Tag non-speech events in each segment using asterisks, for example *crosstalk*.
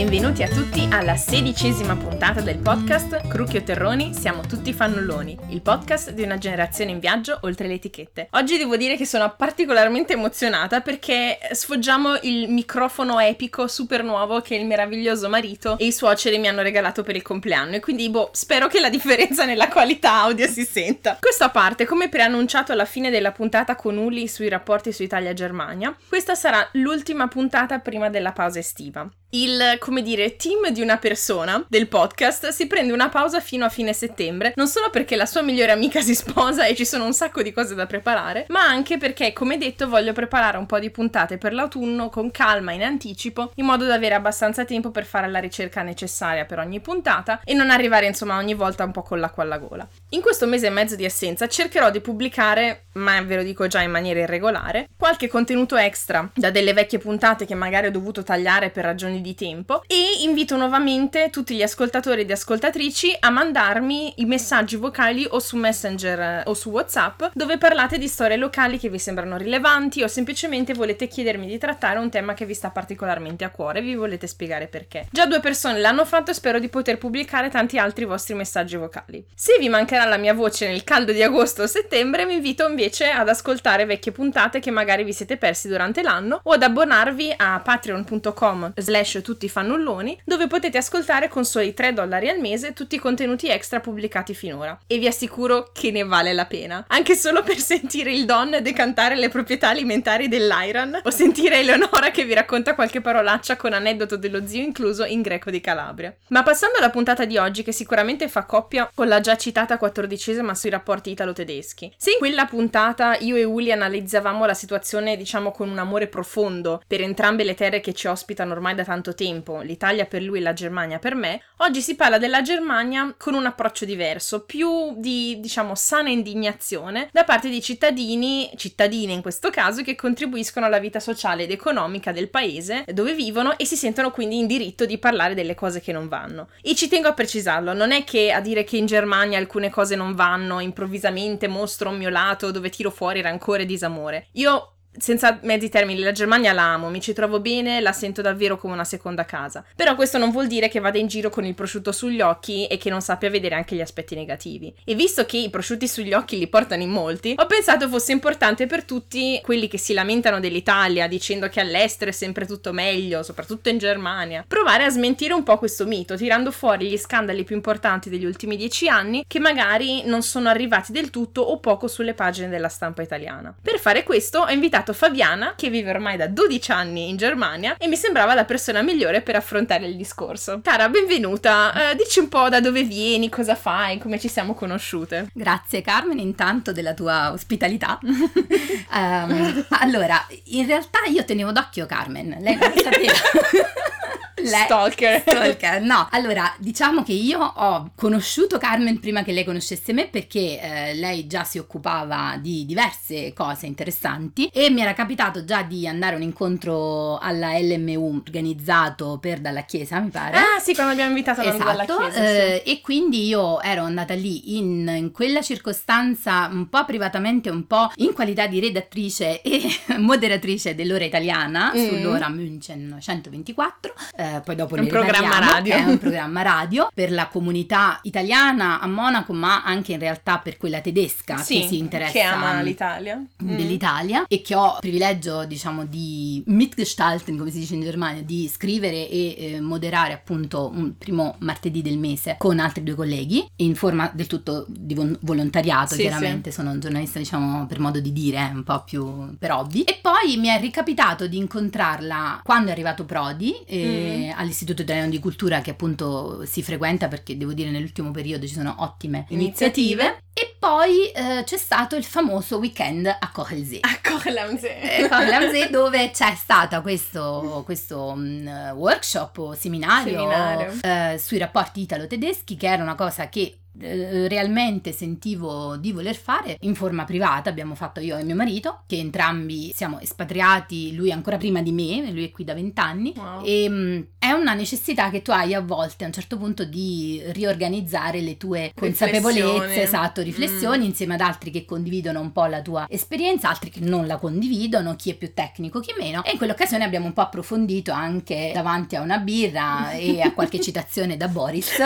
benvenuti a tutti alla sedicesima puntata del podcast Crucchio Terroni Siamo tutti fannulloni, il podcast di una generazione in viaggio oltre le etichette. Oggi devo dire che sono particolarmente emozionata perché sfoggiamo il microfono epico super nuovo che il meraviglioso marito e i suoceri mi hanno regalato per il compleanno e quindi boh, spero che la differenza nella qualità audio si senta. Questo a parte, come preannunciato alla fine della puntata con Uli sui rapporti su Italia-Germania, questa sarà l'ultima puntata prima della pausa estiva il, come dire, team di una persona del podcast si prende una pausa fino a fine settembre, non solo perché la sua migliore amica si sposa e ci sono un sacco di cose da preparare, ma anche perché, come detto, voglio preparare un po' di puntate per l'autunno con calma in anticipo, in modo da avere abbastanza tempo per fare la ricerca necessaria per ogni puntata e non arrivare, insomma, ogni volta un po' con l'acqua alla gola. In questo mese e mezzo di assenza cercherò di pubblicare, ma ve lo dico già in maniera irregolare, qualche contenuto extra da delle vecchie puntate che magari ho dovuto tagliare per ragioni di tempo e invito nuovamente tutti gli ascoltatori ed ascoltatrici a mandarmi i messaggi vocali o su Messenger eh, o su WhatsApp dove parlate di storie locali che vi sembrano rilevanti o semplicemente volete chiedermi di trattare un tema che vi sta particolarmente a cuore e vi volete spiegare perché. Già due persone l'hanno fatto e spero di poter pubblicare tanti altri vostri messaggi vocali. Se vi mancherà la mia voce nel caldo di agosto o settembre, vi invito invece ad ascoltare vecchie puntate che magari vi siete persi durante l'anno o ad abbonarvi a patreon.com slash tutti fannulloni, dove potete ascoltare con soli 3 dollari al mese tutti i contenuti extra pubblicati finora. E vi assicuro che ne vale la pena. Anche solo per sentire il Don decantare le proprietà alimentari dell'Iron o sentire Eleonora che vi racconta qualche parolaccia con aneddoto dello zio incluso in greco di Calabria. Ma passando alla puntata di oggi, che sicuramente fa coppia con la già citata quattordicesima sui rapporti italo-tedeschi. Se in quella puntata io e Uli analizzavamo la situazione, diciamo, con un amore profondo per entrambe le terre che ci ospitano ormai da tanto tempo, l'Italia per lui e la Germania per me, oggi si parla della Germania con un approccio diverso, più di, diciamo, sana indignazione da parte di cittadini, cittadine in questo caso, che contribuiscono alla vita sociale ed economica del paese dove vivono e si sentono quindi in diritto di parlare delle cose che non vanno. E ci tengo a precisarlo, non è che a dire che in Germania alcune cose non vanno, improvvisamente mostro un mio lato dove tiro fuori rancore e disamore. Io senza mezzi termini, la Germania la amo, mi ci trovo bene, la sento davvero come una seconda casa. Però questo non vuol dire che vada in giro con il prosciutto sugli occhi e che non sappia vedere anche gli aspetti negativi. E visto che i prosciutti sugli occhi li portano in molti, ho pensato fosse importante per tutti quelli che si lamentano dell'Italia dicendo che all'estero è sempre tutto meglio, soprattutto in Germania, provare a smentire un po' questo mito, tirando fuori gli scandali più importanti degli ultimi dieci anni che magari non sono arrivati del tutto o poco sulle pagine della stampa italiana. Per fare questo ho invitato invitato Fabiana, che vive ormai da 12 anni in Germania, e mi sembrava la persona migliore per affrontare il discorso. Cara, benvenuta. Eh, dici un po' da dove vieni, cosa fai, come ci siamo conosciute. Grazie Carmen, intanto della tua ospitalità. um, *laughs* allora, in realtà io tenevo d'occhio Carmen, lei non *laughs* sapeva. Lei, stalker. stalker. No, allora diciamo che io ho conosciuto Carmen prima che lei conoscesse me perché eh, lei già si occupava di diverse cose interessanti e mi era capitato già di andare a un incontro alla LMU organizzato per Dalla Chiesa, mi pare. Ah sì, quando abbiamo invitato esatto, Dalla Chiesa. Eh, sì. E quindi io ero andata lì in, in quella circostanza un po' privatamente, un po' in qualità di redattrice e *laughs* moderatrice dell'ora italiana mm. sull'ora München 124. Eh, eh, poi dopo è un programma radio. È un *laughs* programma radio per la comunità italiana a Monaco, ma anche in realtà per quella tedesca sì, che si interessa che ama l'Italia. Mm. Dell'Italia mm. e che ho il privilegio, diciamo, di mitgestalten, come si dice in Germania, di scrivere e eh, moderare appunto un primo martedì del mese con altri due colleghi in forma del tutto di volontariato, sì, chiaramente sì. sono un giornalista, diciamo, per modo di dire, un po' più per hobby. E poi mi è ricapitato di incontrarla quando è arrivato Prodi. E, mm all'Istituto Italiano di Cultura che appunto si frequenta perché devo dire nell'ultimo periodo ci sono ottime iniziative. iniziative. E poi eh, c'è stato il famoso weekend a Kochelsee. A Kochelsee. Eh, dove c'è stato questo, questo um, workshop o seminario, seminario. Eh, sui rapporti italo-tedeschi che era una cosa che eh, realmente sentivo di voler fare in forma privata, abbiamo fatto io e mio marito, che entrambi siamo espatriati, lui ancora prima di me, lui è qui da vent'anni, Wow. e mh, è una necessità che tu hai a volte a un certo punto di riorganizzare le tue consapevolezze, esatto, riflessioni Mm. insieme ad altri che condividono un po' la tua esperienza, altri che non la condividono, chi è più tecnico, chi meno. E in quell'occasione abbiamo un po' approfondito anche davanti a una birra e a qualche *laughs* citazione da Boris. *laughs*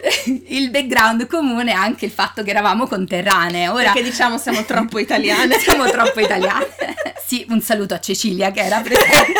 *laughs* il background comune è anche il fatto che eravamo conterranee. Ora Perché diciamo siamo troppo *laughs* italiane. siamo troppo italiane. *laughs* sì, un saluto a Cecilia che era presente.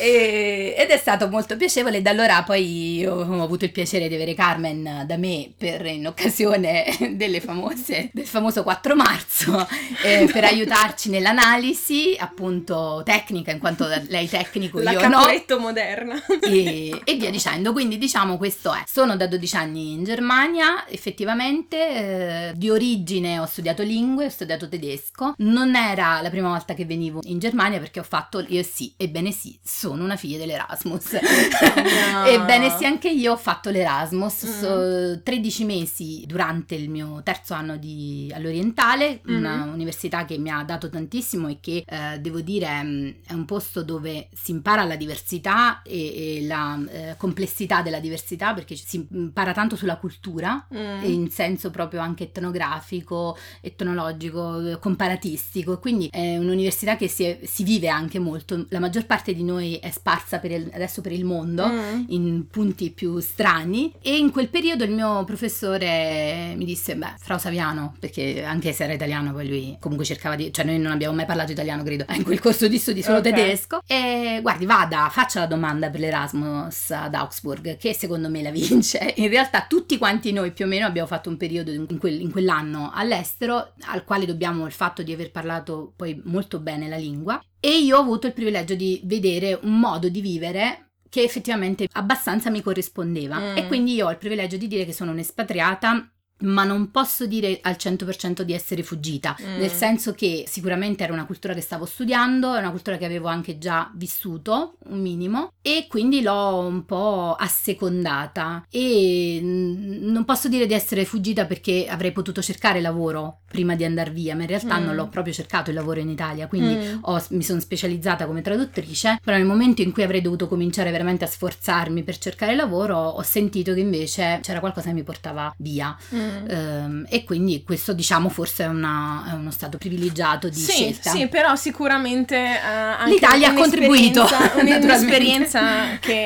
E- ed è stato molto piacevole. Da allora poi ho, avuto il piacere di avere Carmen da me per, in occasione *laughs* delle famose, del famoso 4 marzo *laughs* eh, per aiutarci nell'analisi appunto tecnica, in quanto lei tecnico, La io no moderna. e, e via dicendo. Quindi diciamo questo è. Sono da 12 anni in Germania, effettivamente eh, di origine ho studiato lingue, ho studiato tedesco. Non era la prima volta che venivo in Germania perché ho fatto io sì, ebbene sì, sono una figlia dell'Erasmus. No. *laughs* Ebbene sì, anche io ho fatto l'Erasmus, Mm. so- 13 mesi durante il mio terzo anno di, all'orientale, una Mhm. università che mi ha dato tantissimo e che eh, devo dire mh, è un posto dove si impara la diversità e, e la eh, complessità della diversità perché si impara tanto sulla cultura. Mm. In senso proprio anche etnografico, etnologico, eh, comparatistico. Quindi è un'università che si, è- si vive anche molto. La maggior parte di noi è sparsa per il- adesso per il mondo Mm. in punti più strani e in quel periodo il mio professore mi disse beh Frau Saviano perché anche se era italiano poi lui comunque cercava di cioè noi non abbiamo mai parlato italiano credo in quel corso di studi solo Ok. tedesco e guardi vada faccia la domanda per l'Erasmus ad Augsburg che secondo me la vince *laughs* in realtà tutti quanti noi più o meno abbiamo fatto un periodo in, quel- in quell'anno all'estero al quale dobbiamo il fatto di aver parlato poi molto bene la lingua e io ho avuto il privilegio di vedere un modo di vivere che effettivamente abbastanza mi corrispondeva Mm. e quindi io ho il privilegio di dire che sono un'espatriata ma non posso dire al 100% di essere fuggita, Mm. nel senso che sicuramente era una cultura che stavo studiando, è una cultura che avevo anche già vissuto, un minimo, e quindi l'ho un po' assecondata e mm, non posso dire di essere fuggita perché avrei potuto cercare lavoro prima di andare via, ma in realtà Mm. non l'ho proprio cercato il lavoro in Italia, quindi Mm. ho- mi sono specializzata come traduttrice, però nel momento in cui avrei dovuto cominciare veramente a sforzarmi per cercare lavoro, ho sentito che invece c'era qualcosa che mi portava via. Mm. Ehm, e quindi questo diciamo forse è, una- è uno stato privilegiato di Sì, scelta. sì, però sicuramente anche L'Italia ha contribuito, *laughs* un'esperienza- che,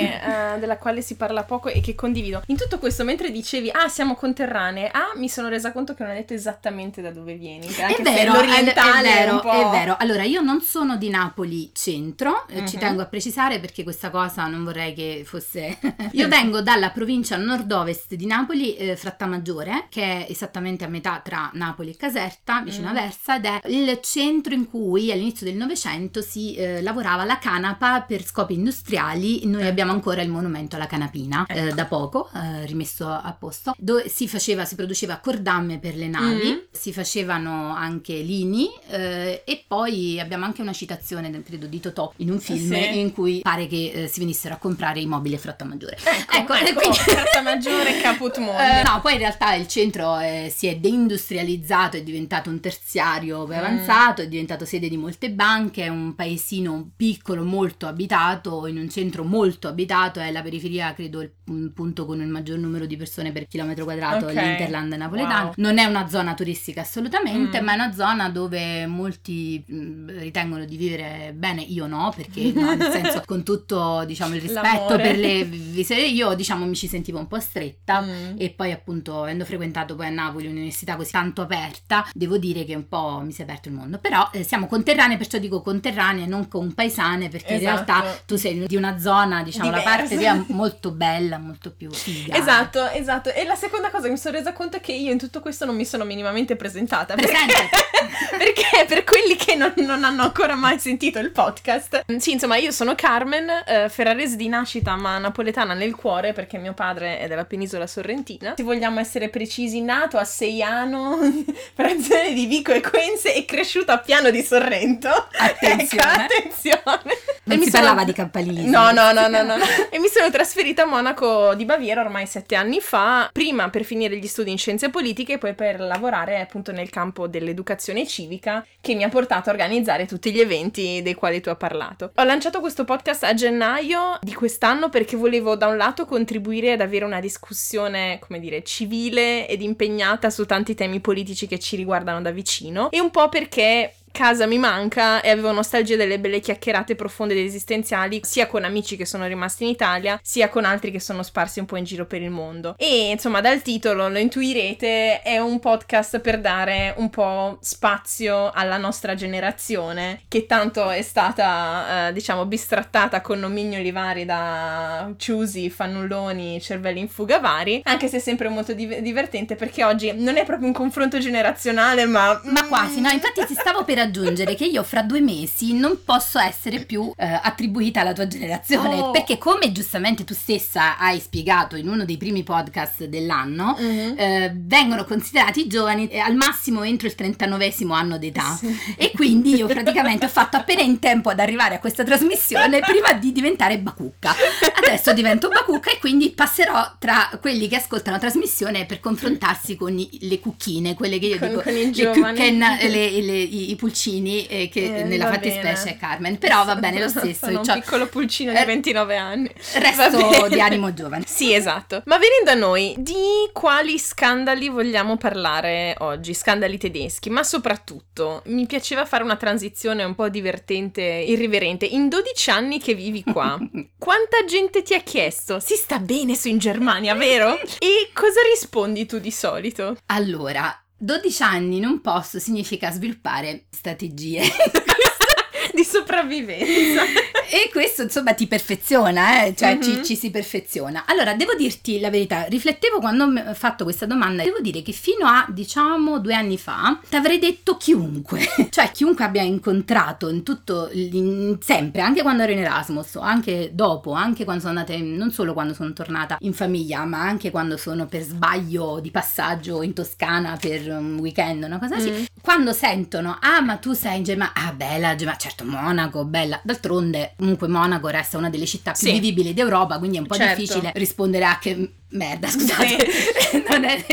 eh, della quale si parla poco e che condivido. In tutto questo, mentre dicevi, ah, siamo conterranee, ah, mi sono resa conto che non hai detto esattamente da dove vieni. Anche È vero, l'orientale è, vero, è vero. Allora, io non sono di Napoli centro, eh, ci Mhm. tengo a precisare perché questa cosa non vorrei che fosse... *laughs* io vengo dalla provincia nord-ovest di Napoli, eh, Frattamaggiore, che è esattamente a metà tra Napoli e Caserta, vicino a Mm. Versa, ed è il centro in cui all'inizio del Novecento si eh, lavorava la canapa per scopi industriali. Noi abbiamo ancora il monumento alla canapina, eh, Ecco. da poco, eh, rimesso a posto, dove si faceva, si produceva cordamme per le navi, Mm. si facevano anche lini eh, e poi abbiamo anche una citazione del periodo di Totò in un film Sì. in cui pare che eh, si venissero a comprare i mobili a Frattamaggiore. Ecco, Ecco, ecco, quindi- Carta Maggiore, Caput Monde. *laughs* Eh, no, poi in realtà il centro eh, si è deindustrializzato, è diventato un terziario Mm. avanzato, è diventato sede di molte banche, è un paesino piccolo, molto abitato, in un centro molto abitato, è la periferia, credo, il un punto con il maggior numero di persone per chilometro quadrato, Ok. l'Interland napoletano. Wow. Non è una zona turistica assolutamente, Mm. ma è una zona dove molti mh, ritengono di vivere bene, io no, perché no, nel *laughs* senso con tutto diciamo il rispetto L'amore. per le visite, io diciamo mi ci sentivo un po' stretta Mm. e poi appunto avendo frequentato poi a Napoli un'università così tanto aperta devo dire che un po' mi si è aperto il mondo però eh, siamo conterranee perciò dico conterranee non compaesane perché in Esatto. realtà tu sei di una zona diciamo la Diversa. parte via molto bella molto più figa Esatto, esatto. E la seconda cosa che mi sono resa conto è che io in tutto questo non mi sono minimamente presentata. Perché, Presente. *laughs* perché per quelli che non, non hanno ancora mai sentito il podcast, sì, insomma, io sono Carmen, eh, ferrarese di nascita, ma napoletana nel cuore, perché mio padre è della penisola sorrentina. Se vogliamo essere precisi, nato a Seiano, *laughs* frazione di Vico e Quenze, e cresciuto a Piano di Sorrento. Attenzione. *laughs* Ecco, attenzione. Non mi si sono- parlava di campanili. No, no, no, no, no. *laughs* e mi sono trasferita a Monaco di Baviera ormai sette anni fa, prima per finire gli studi in scienze politiche e poi per lavorare appunto nel campo dell'educazione civica che mi ha portato a organizzare tutti gli eventi dei quali tu hai parlato. Ho lanciato questo podcast a gennaio di quest'anno perché volevo da un lato contribuire ad avere una discussione, come dire, civile ed impegnata su tanti temi politici che ci riguardano da vicino e un po' perché casa mi manca e avevo nostalgia delle belle chiacchierate profonde ed esistenziali sia con amici che sono rimasti in Italia sia con altri che sono sparsi un po' in giro per il mondo. E insomma dal titolo lo intuirete è un podcast per dare un po' spazio alla nostra generazione che tanto è stata eh, diciamo bistrattata con nomignoli vari da ciusi, fannulloni, cervelli in fuga vari anche se è sempre molto div- divertente perché oggi non è proprio un confronto generazionale ma Ma quasi, no, infatti ti stavo per aggiungere che io fra due mesi non posso essere più eh, attribuita alla tua generazione, Oh. perché come giustamente tu stessa hai spiegato in uno dei primi podcast dell'anno, Mhm. eh, vengono considerati giovani eh, al massimo entro il 39esimo anno d'età. Sì. E quindi io praticamente ho fatto appena in tempo ad arrivare a questa trasmissione prima di diventare Bacucca. Adesso divento Bacucca e quindi passerò tra quelli che ascoltano la trasmissione per confrontarsi con i- le cucchine, quelle che io Con- dico con i le e le- le- i, i pulcini eh, che Eh, nella fattispecie è Carmen. Però va bene lo *laughs* stesso. Sono un c'ho piccolo pulcino di Eh, 29 anni. Va resto di animo giovane. Sì, esatto. Ma venendo a noi, di quali scandali vogliamo parlare oggi? Scandali tedeschi, ma soprattutto mi piaceva fare una transizione un po' divertente, irriverente. In 12 anni che vivi qua, *laughs* quanta gente ti ha chiesto? Si sta bene su in Germania, vero? *laughs* E cosa rispondi tu di solito? Allora, 12 anni in un posto significa sviluppare strategie. *laughs* *laughs* Di sopravvivenza. E questo insomma ti perfeziona, eh? cioè Mhm. ci, ci si perfeziona. Allora, devo dirti la verità, riflettevo quando ho fatto questa domanda, devo dire che fino a diciamo due anni fa ti avrei detto chiunque, *laughs* cioè chiunque abbia incontrato in tutto, in- sempre, anche quando ero in Erasmus, anche dopo, anche quando sono andata, non solo quando sono tornata in famiglia, ma anche quando sono per sbaglio di passaggio in Toscana per un weekend, una cosa così, Mm. quando sentono, ah ma tu sei in Germania, ah bella Germania, certo Monaco, bella, d'altronde comunque Monaco resta una delle città più Sì. vivibili d'Europa, quindi è un po' Certo. difficile rispondere a che merda, scusate, *laughs* non è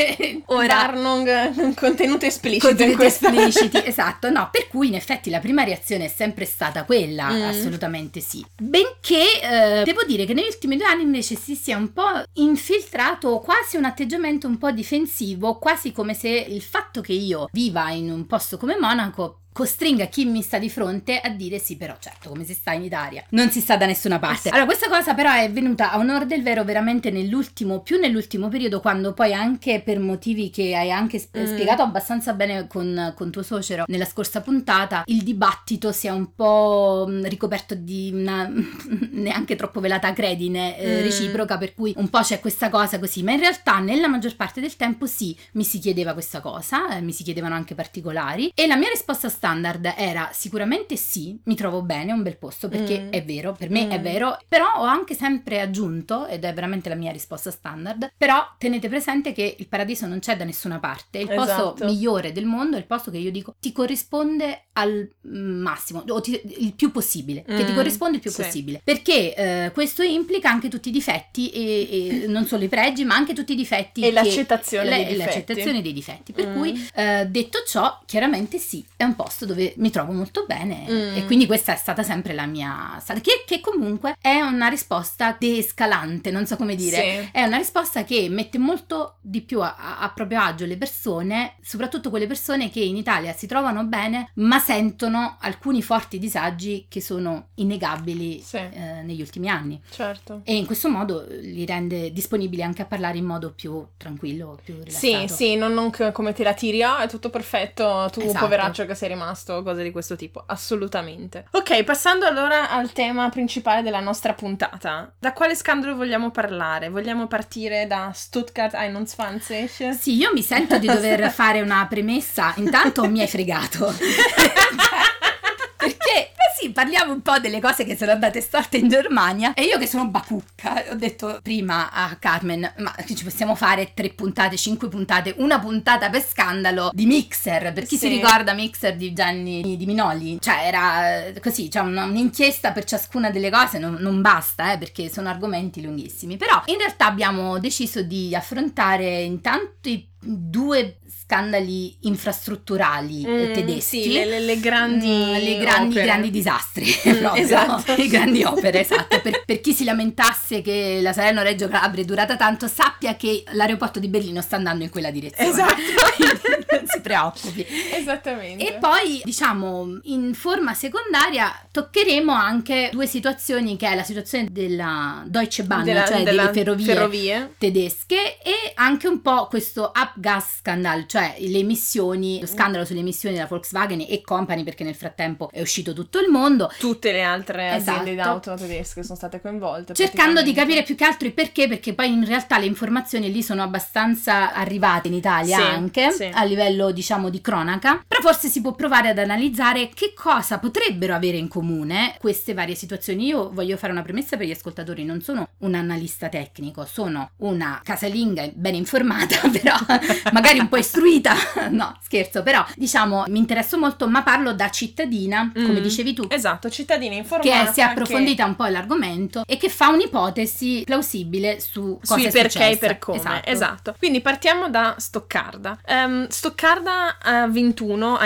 ora... Warnung, contenuto esplicito Contenuti espliciti, *laughs* esatto, no, per cui in effetti la prima reazione è sempre stata quella, Mm. assolutamente sì. Benché eh, devo dire che negli ultimi due anni invece si sia un po' infiltrato quasi un atteggiamento un po' difensivo, quasi come se il fatto che io viva in un posto come Monaco costringa chi mi sta di fronte a dire sì però certo come si sta in Italia? Non si sta da nessuna parte. Allora questa cosa però è venuta a onore del vero veramente nell'ultimo più nell'ultimo periodo quando poi anche per motivi che hai anche sp- Mm. spiegato abbastanza bene con, con tuo suocero nella scorsa puntata il dibattito si è un po' mh, ricoperto di una *laughs* neanche troppo velata credine eh, Mm. reciproca per cui un po' c'è questa cosa così ma in realtà nella maggior parte del tempo sì mi si chiedeva questa cosa eh, mi si chiedevano anche particolari e la mia risposta standard era sicuramente sì mi trovo bene è un bel posto perché Mm. è vero per me è Mm. vero però ho anche sempre aggiunto ed è veramente la mia risposta standard però tenete presente che il paradiso non c'è da nessuna parte il posto Esatto. migliore del mondo è il posto che io dico ti corrisponde al massimo o ti- il più possibile che ti Mm, corrisponde il più sì. possibile perché eh, questo implica anche tutti i difetti e, e non solo i pregi ma anche tutti i difetti E che- l'accettazione le- dei difetti. l'accettazione dei difetti per Mm. cui eh, detto ciò chiaramente sì è un posto dove mi trovo molto bene Mm. e quindi questa è stata sempre la mia che, che comunque è una risposta descalante non so come dire Sì. è una risposta che mette molto di più a, a- proprio agio le persone, soprattutto quelle persone che in Italia si trovano bene, ma sentono alcuni forti disagi che sono innegabili Sì. eh, negli ultimi anni. Certo. E in questo modo li rende disponibili anche a parlare in modo più tranquillo, più Sì, rilassato. sì, non, non che- come te la tiri, ah, è tutto perfetto, tu Esatto. poveraccio che sei rimasto, cose di questo tipo, assolutamente. Ok, passando allora al tema principale della nostra puntata. Da quale scandalo vogliamo parlare? Vogliamo partire da Stuttgart 21? Sì, io mi sento di dover fare una premessa. Intanto mi hai fregato. *laughs* Sì, parliamo un po' delle cose che sono andate storte in Germania. E io che sono bacucca, ho detto prima a Carmen, ma ci possiamo fare tre puntate, cinque puntate, una puntata per scandalo di Mixer. Per chi Sì. si ricorda Mixer di Gianni Di Minoli? Cioè era eh, così, cioè un'inchiesta per ciascuna delle cose, non, non basta, eh, perché sono argomenti lunghissimi. Però in realtà abbiamo deciso di affrontare intanto i due scandali infrastrutturali eh, Mm, tedeschi. Sì, le, le- le grandi Mm, le grandi, opere. grandi disastri, Mm, *laughs* proprio, esatto. *laughs* le grandi opere, esatto. Per, per chi si lamentasse che la Salerno-Reggio Calabria è durata tanto, sappia che l'aeroporto di Berlino sta andando in quella direzione. Esatto. *laughs* Quindi non si preoccupi. Esattamente. E poi, diciamo, in forma secondaria toccheremo anche due situazioni, che è la situazione della Deutsche Bahn, Della- cioè della delle ferrovie, ferrovie. tedesche e anche un po' questo Abgas scandal, cioè le emissioni, lo scandalo sulle emissioni della Volkswagen e Company perché nel frattempo è uscito tutto il mondo. Tutte le altre aziende Esatto. d'auto tedesche sono state coinvolte. Cercando di capire più che altro il perché, perché poi in realtà le informazioni lì sono abbastanza arrivate in Italia Sì, anche sì. a livello diciamo di cronaca, però forse si può provare ad analizzare che cosa potrebbero avere in comune queste varie situazioni. Io voglio fare una premessa per gli ascoltatori, non sono un analista tecnico, sono una casalinga ben informata, *laughs* però magari un po' istruita, *laughs* no scherzo, però diciamo mi interesso molto, ma parlo da cittadina, come Mm. dicevi tu, Esatto, cittadina informata. che si è approfondita un po' l'argomento e che fa un'ipotesi plausibile su cosa sui perché e per come. Esatto. Esatto. Quindi partiamo da Stoccarda. Ehm, Stoccarda eh, 21 21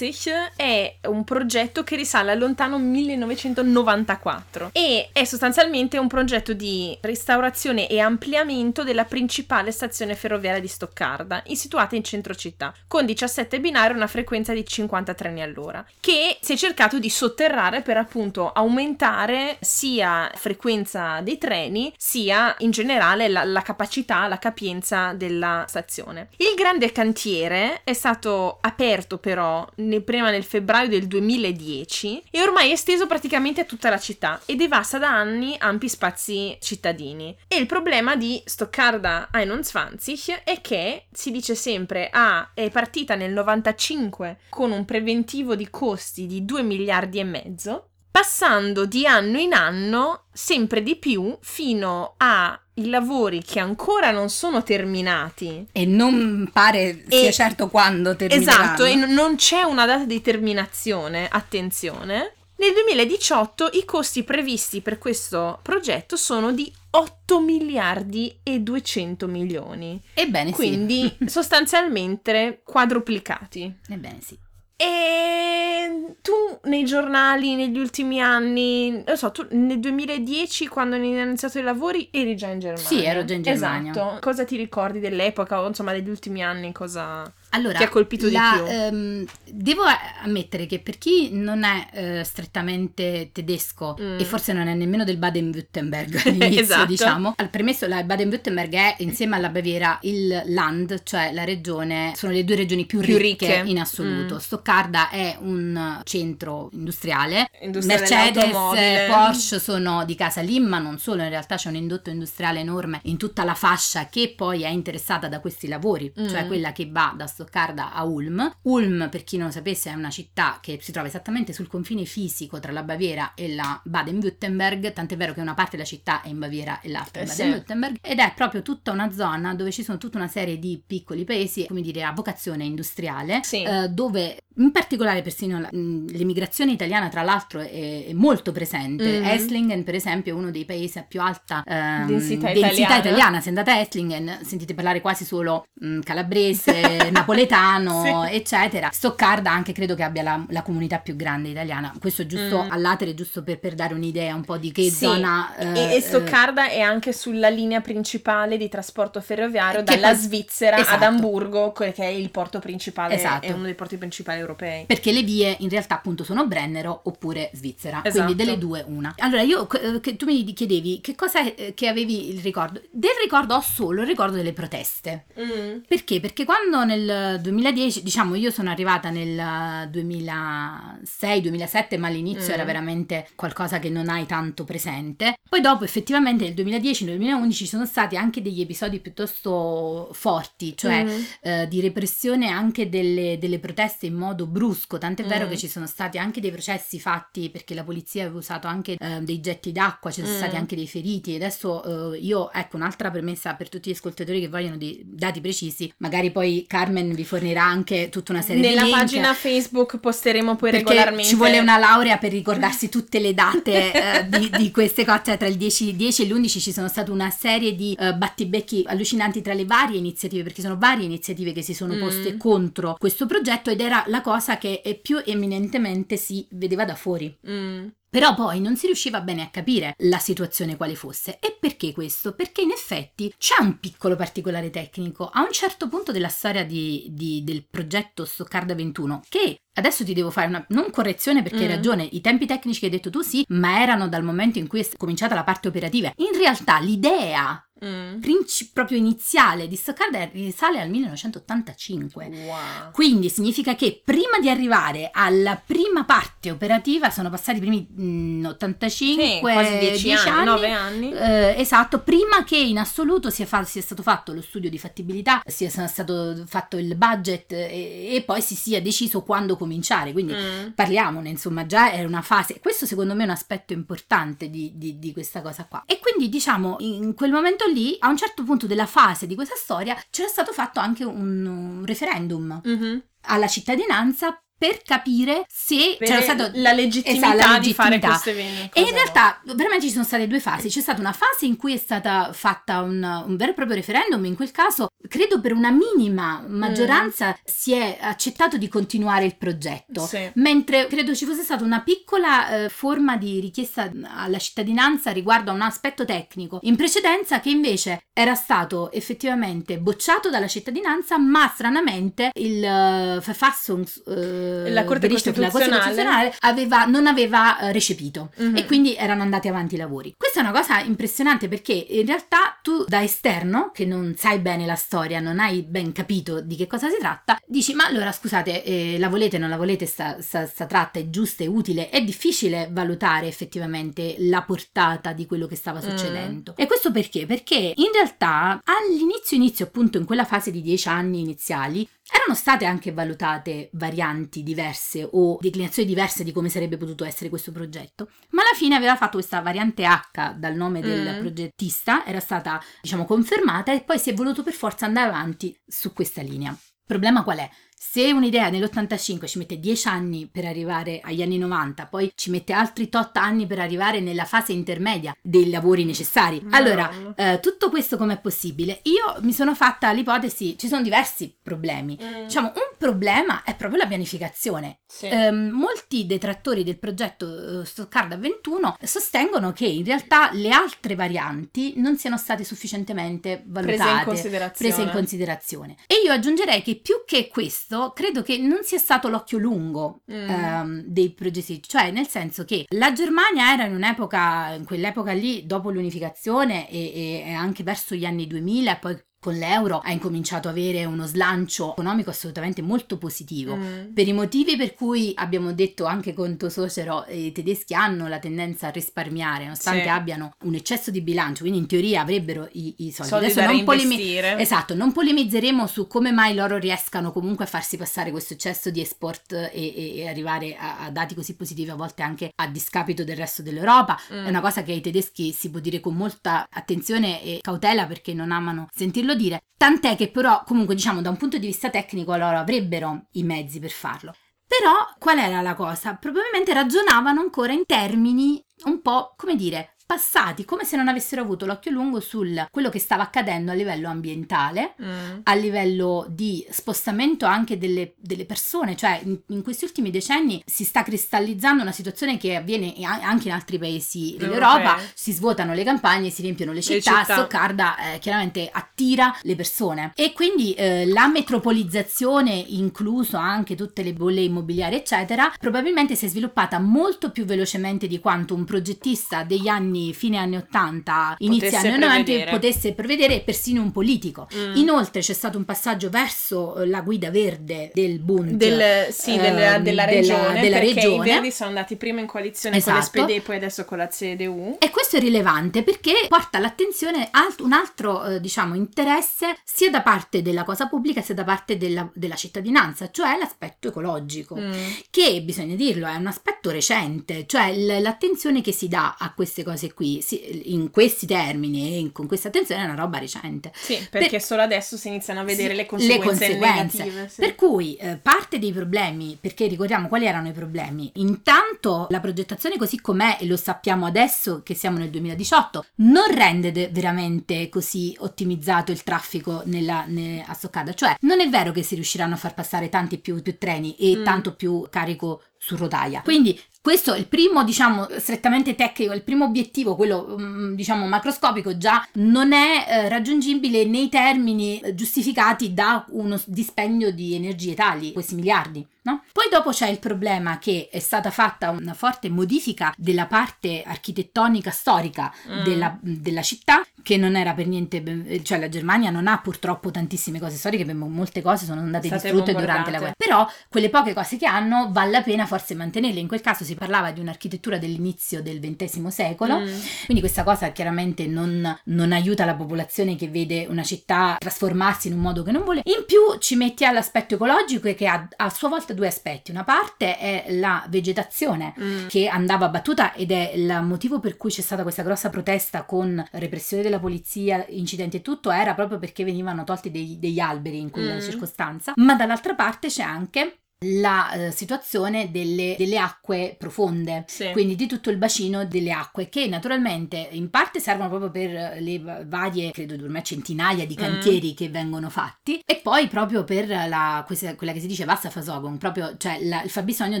è un progetto che risale al lontano 1994 e è sostanzialmente un progetto di restaurazione e ampliamento della principale stazione ferroviaria di Stoccarda, situata in centro città, con 17 binari e una frequenza di 50 treni all'ora, che si è cercato di sotterrare per appunto aumentare sia frequenza dei treni sia in generale la, la capacità, la capienza della stazione. Il grande cantiere è stato aperto però nel- prima nel febbraio del 2010 e ormai è esteso praticamente a tutta la città e devasta da anni ampi spazi cittadini. E il problema di Stoccarda 21 è che si dice sempre ah è partita nel 95 con un preventivo di costi di 2 miliardi e mezzo passando di anno in anno sempre di più fino a i lavori che ancora non sono terminati. E non pare sia E- certo quando termineranno. Esatto, e non c'è una data di terminazione, attenzione. Nel 2018 i costi previsti per questo progetto sono di 8 miliardi e 200 milioni, Ebbene quindi sì. *laughs* sostanzialmente quadruplicati. Ebbene sì. E tu nei giornali negli ultimi anni, non so, tu nel 2010 quando hanno iniziato i lavori eri già in Germania. Sì, ero già in Germania. Esatto. Cosa ti ricordi dell'epoca o insomma degli ultimi anni? Cosa Allora, ti ha colpito la- di più? ehm, devo ammettere che per chi non è eh, strettamente tedesco Mm. e forse non è nemmeno del Baden-Württemberg *laughs* all'inizio, Esatto. diciamo, al premesso la Baden-Württemberg è insieme alla Baviera il Land, cioè la regione, sono le due regioni più, Più ricche, ricche. in assoluto. Mm. Stoccarda è un centro industriale. Industria Mercedes. Porsche sono di casa lì, ma non solo, in realtà c'è un indotto industriale enorme in tutta la fascia che poi è interessata da questi lavori, Mm. cioè quella che va da Stoccarda a Ulm. Ulm, per chi non lo sapesse, è una città che si trova esattamente sul confine fisico tra la Baviera e la Baden-Württemberg, tant'è vero che una parte della città è in Baviera e l'altra in Eh. Baden-Württemberg, ed è proprio tutta una zona dove ci sono tutta una serie di piccoli paesi, come dire, a vocazione industriale, Sì. eh, dove in particolare persino la- mh, l'emigrazione italiana tra l'altro è, è molto presente. Mhm. Esslingen per esempio è uno dei paesi a più alta ehm, Densità italiana. Se andate a Esslingen sentite parlare quasi solo mh, calabrese, *laughs* napoletano, *laughs* Sì. eccetera. Stoccarda anche credo che abbia la, la comunità più grande italiana. Questo giusto Mm. all'atere, giusto per, per dare un'idea un po' di che Sì, zona... E, eh, e Stoccarda è anche sulla linea principale di trasporto ferroviario dalla poi- Svizzera ad Esatto. Amburgo, che è il porto principale, Esatto. è uno dei porti principali europei. Perché le vie in realtà appunto sono Brennero oppure Svizzera, Esatto. quindi delle due una. Allora io, eh, che tu mi chiedevi che cosa è che avevi il ricordo? Del ricordo ho solo il ricordo delle proteste. Mm. Perché? Perché quando nel nel 2010, diciamo, io sono arrivata nel 2006-2007, ma all'inizio mm. era veramente qualcosa che non hai tanto presente. Poi dopo, effettivamente, nel 2010-2011 ci sono stati anche degli episodi piuttosto forti, cioè mm. eh, di repressione anche delle, delle, proteste in modo brusco, tant'è vero mm. che ci sono stati anche dei processi fatti perché la polizia aveva usato anche eh, dei getti d'acqua, ci sono mm. stati anche dei feriti. Adesso eh, io, ecco, un'altra premessa per tutti gli ascoltatori che vogliono dei dati precisi, magari poi Carmen vi fornirà anche tutta una serie Nella di link. Nella pagina Facebook posteremo poi regolarmente. Ci vuole una laurea per ricordarsi tutte le date eh, di, di, queste cose, cioè tra il 10, 10, e l'11 ci sono state una serie di uh, battibecchi allucinanti tra le varie iniziative, perché sono varie iniziative che si sono poste mm. contro questo progetto ed era la cosa che più eminentemente si vedeva da fuori. Mm. Però poi non si riusciva bene a capire la situazione quale fosse. E perché questo? Perché in effetti c'è un piccolo particolare tecnico. A un certo punto della storia di, di, del progetto Stoccarda 21, che Adesso ti devo fare una non correzione perché mm. hai ragione, i tempi tecnici che hai detto tu sì, ma erano dal momento in cui è cominciata la parte operativa. In realtà l'idea mm. princip- proprio iniziale di Stoccarda risale al 1985. Wow. Quindi significa che prima di arrivare alla prima parte operativa sono passati i primi mh, mm, 85, sì, quasi 10, 10 anni, 9 anni. Eh, esatto, prima che in assoluto sia, fa- sia, stato fatto lo studio di fattibilità, sia stato fatto il budget e, e poi si sia deciso quando cominciare. Quindi mm. parliamone, insomma, già era una fase. Questo secondo me è un aspetto importante di, di, di questa cosa qua. E quindi diciamo in quel momento lì, a un certo punto della fase di questa storia, c'era stato fatto anche un, un referendum. Mm-hmm alla cittadinanza per capire se per c'era stata la legittimità, esatto, la legittimità di fare queste cose. E in realtà veramente ci sono state due fasi. C'è stata una fase in cui è stata fatta un, un vero e proprio referendum, in quel caso credo per una minima maggioranza mm. si è accettato di continuare il progetto, sì. mentre credo ci fosse stata una piccola eh, forma di richiesta alla cittadinanza riguardo a un aspetto tecnico in precedenza che invece era stato effettivamente bocciato dalla cittadinanza, ma stranamente il uh, Verfassungs uh, la Corte Costituzionale, Costituzionale aveva, non aveva uh, recepito mm-hmm. e quindi erano andati avanti i lavori. Questa è una cosa impressionante perché in realtà tu da esterno, che non sai bene la storia, non hai ben capito di che cosa si tratta, dici ma allora scusate, eh, la volete o non la volete sta, sta, sta tratta, è giusta, è utile, è difficile valutare effettivamente la portata di quello che stava mm. succedendo. Mm. E questo perché? Perché in realtà all'inizio inizio appunto in quella fase di dieci anni iniziali erano state anche valutate varianti diverse o declinazioni diverse di come sarebbe potuto essere questo progetto, ma alla fine aveva fatto questa variante H dal nome del mm. progettista, era stata diciamo confermata e poi si è voluto per forza andare avanti su questa linea. Il problema qual è? Se un'idea nell'85 ci mette 10 anni per arrivare agli anni 90, poi ci mette altri tot anni per arrivare nella fase intermedia dei lavori necessari, no. allora eh, tutto questo com'è possibile? Io mi sono fatta l'ipotesi, ci sono diversi problemi. Mm. Diciamo, un problema è proprio la pianificazione. Sì. Eh, molti detrattori del progetto eh, Stoccarda 21 sostengono che in realtà le altre varianti non siano state sufficientemente valutate, prese in considerazione. Prese in considerazione. E io aggiungerei che più che questo, questo credo che non sia stato l'occhio lungo mm. ehm, dei progetti, cioè nel senso che la Germania era in un'epoca, in quell'epoca lì, dopo l'unificazione e, e anche verso gli anni 2000 e poi con l'euro ha incominciato ad avere uno slancio economico assolutamente molto positivo. Mm. Per i motivi per cui abbiamo detto anche conto Socero, i tedeschi hanno la tendenza a risparmiare, nonostante sì. abbiano un eccesso di bilancio, quindi in teoria avrebbero i, i soldi. soldi Adesso non, polemi- esatto, non polemizzeremo su come mai loro riescano comunque a farsi passare questo eccesso di export e, e, e arrivare a, a, dati così positivi, a volte anche a discapito del resto dell'Europa. Mm. È una cosa che ai tedeschi si può dire con molta attenzione e cautela perché non amano sentirlo lasciarlo dire, tant'è che però comunque diciamo da un punto di vista tecnico loro avrebbero i mezzi per farlo. Però qual era la cosa? Probabilmente ragionavano ancora in termini un po', come dire, passati come se non avessero avuto l'occhio lungo su quello che stava accadendo a livello ambientale, mm. a livello di spostamento anche delle, delle persone, cioè in, in, questi ultimi decenni si sta cristallizzando una situazione che avviene anche in altri paesi dell'Europa, okay. si svuotano le campagne, si riempiono le città, le città. Stoccarda eh, chiaramente attira le persone e quindi eh, la metropolizzazione, incluso anche tutte le bolle immobiliari eccetera, probabilmente si è sviluppata molto più velocemente di quanto un progettista degli anni anni, fine anni 80, inizio anni 90 prevedere. potesse prevedere persino un politico. Mm. Inoltre c'è stato un passaggio verso eh, la guida verde del Bund. Del- sì, della, ehm, della della- regione, della perché regione. i Verdi sono andati prima in coalizione con Esatto. l'SPD e poi adesso con la CDU. E questo è rilevante perché porta all'attenzione alt- un altro, eh, diciamo, interesse sia da parte della cosa pubblica sia da parte della, della cittadinanza, cioè l'aspetto ecologico. Mm. Che bisogna dirlo, è un aspetto recente, cioè l- l'attenzione che si dà a queste cose qui, si- in questi termini e in- con questa attenzione è una roba recente. Sì, perché Per- solo adesso si iniziano a vedere Sì, le conseguenze, conseguenze. negative. sì. Per cui eh, parte dei problemi, perché ricordiamo quali erano i problemi, intanto la progettazione così com'è, e lo sappiamo adesso che siamo nel 2018, non rende de- veramente così ottimizzato il traffico nella, ne- a Stoccada, cioè non è vero che si riusciranno a far passare tanti più, più treni e Mm. tanto più carico su rotaia. Quindi questo è il primo, diciamo, strettamente tecnico, il primo obiettivo, quello, mm, diciamo, macroscopico, già non è eh, raggiungibile nei termini eh, giustificati da uno dispendio di energie tali, questi miliardi. No? Poi dopo c'è il problema che è stata fatta una forte modifica della parte architettonica storica Mm. della, della città che non era per niente, cioè la Germania non ha purtroppo tantissime cose storiche, molte cose sono andate State distrutte durante la guerra, però quelle poche cose che hanno vale la pena forse mantenerle, in quel caso si parlava di un'architettura dell'inizio del XX secolo, Mm. quindi questa cosa chiaramente non, non aiuta la popolazione che vede una città trasformarsi in un modo che non vuole. In più ci metti all'aspetto ecologico che ha a sua volta due aspetti. Una parte è la vegetazione Mm. che andava abbattuta ed è il motivo per cui c'è stata questa grossa protesta con repressione della polizia, incidenti e tutto, era proprio perché venivano tolti dei- degli alberi in quella Mm. circostanza. Ma dall'altra parte c'è anche la eh, situazione delle, delle acque profonde Sì. quindi di tutto il bacino delle acque che naturalmente in parte servono proprio per le va- varie, credo ormai centinaia di Mm. cantieri che vengono fatti e poi proprio per la, questa- quella che si dice Wasserversorgung, proprio cioè la- il fabbisogno La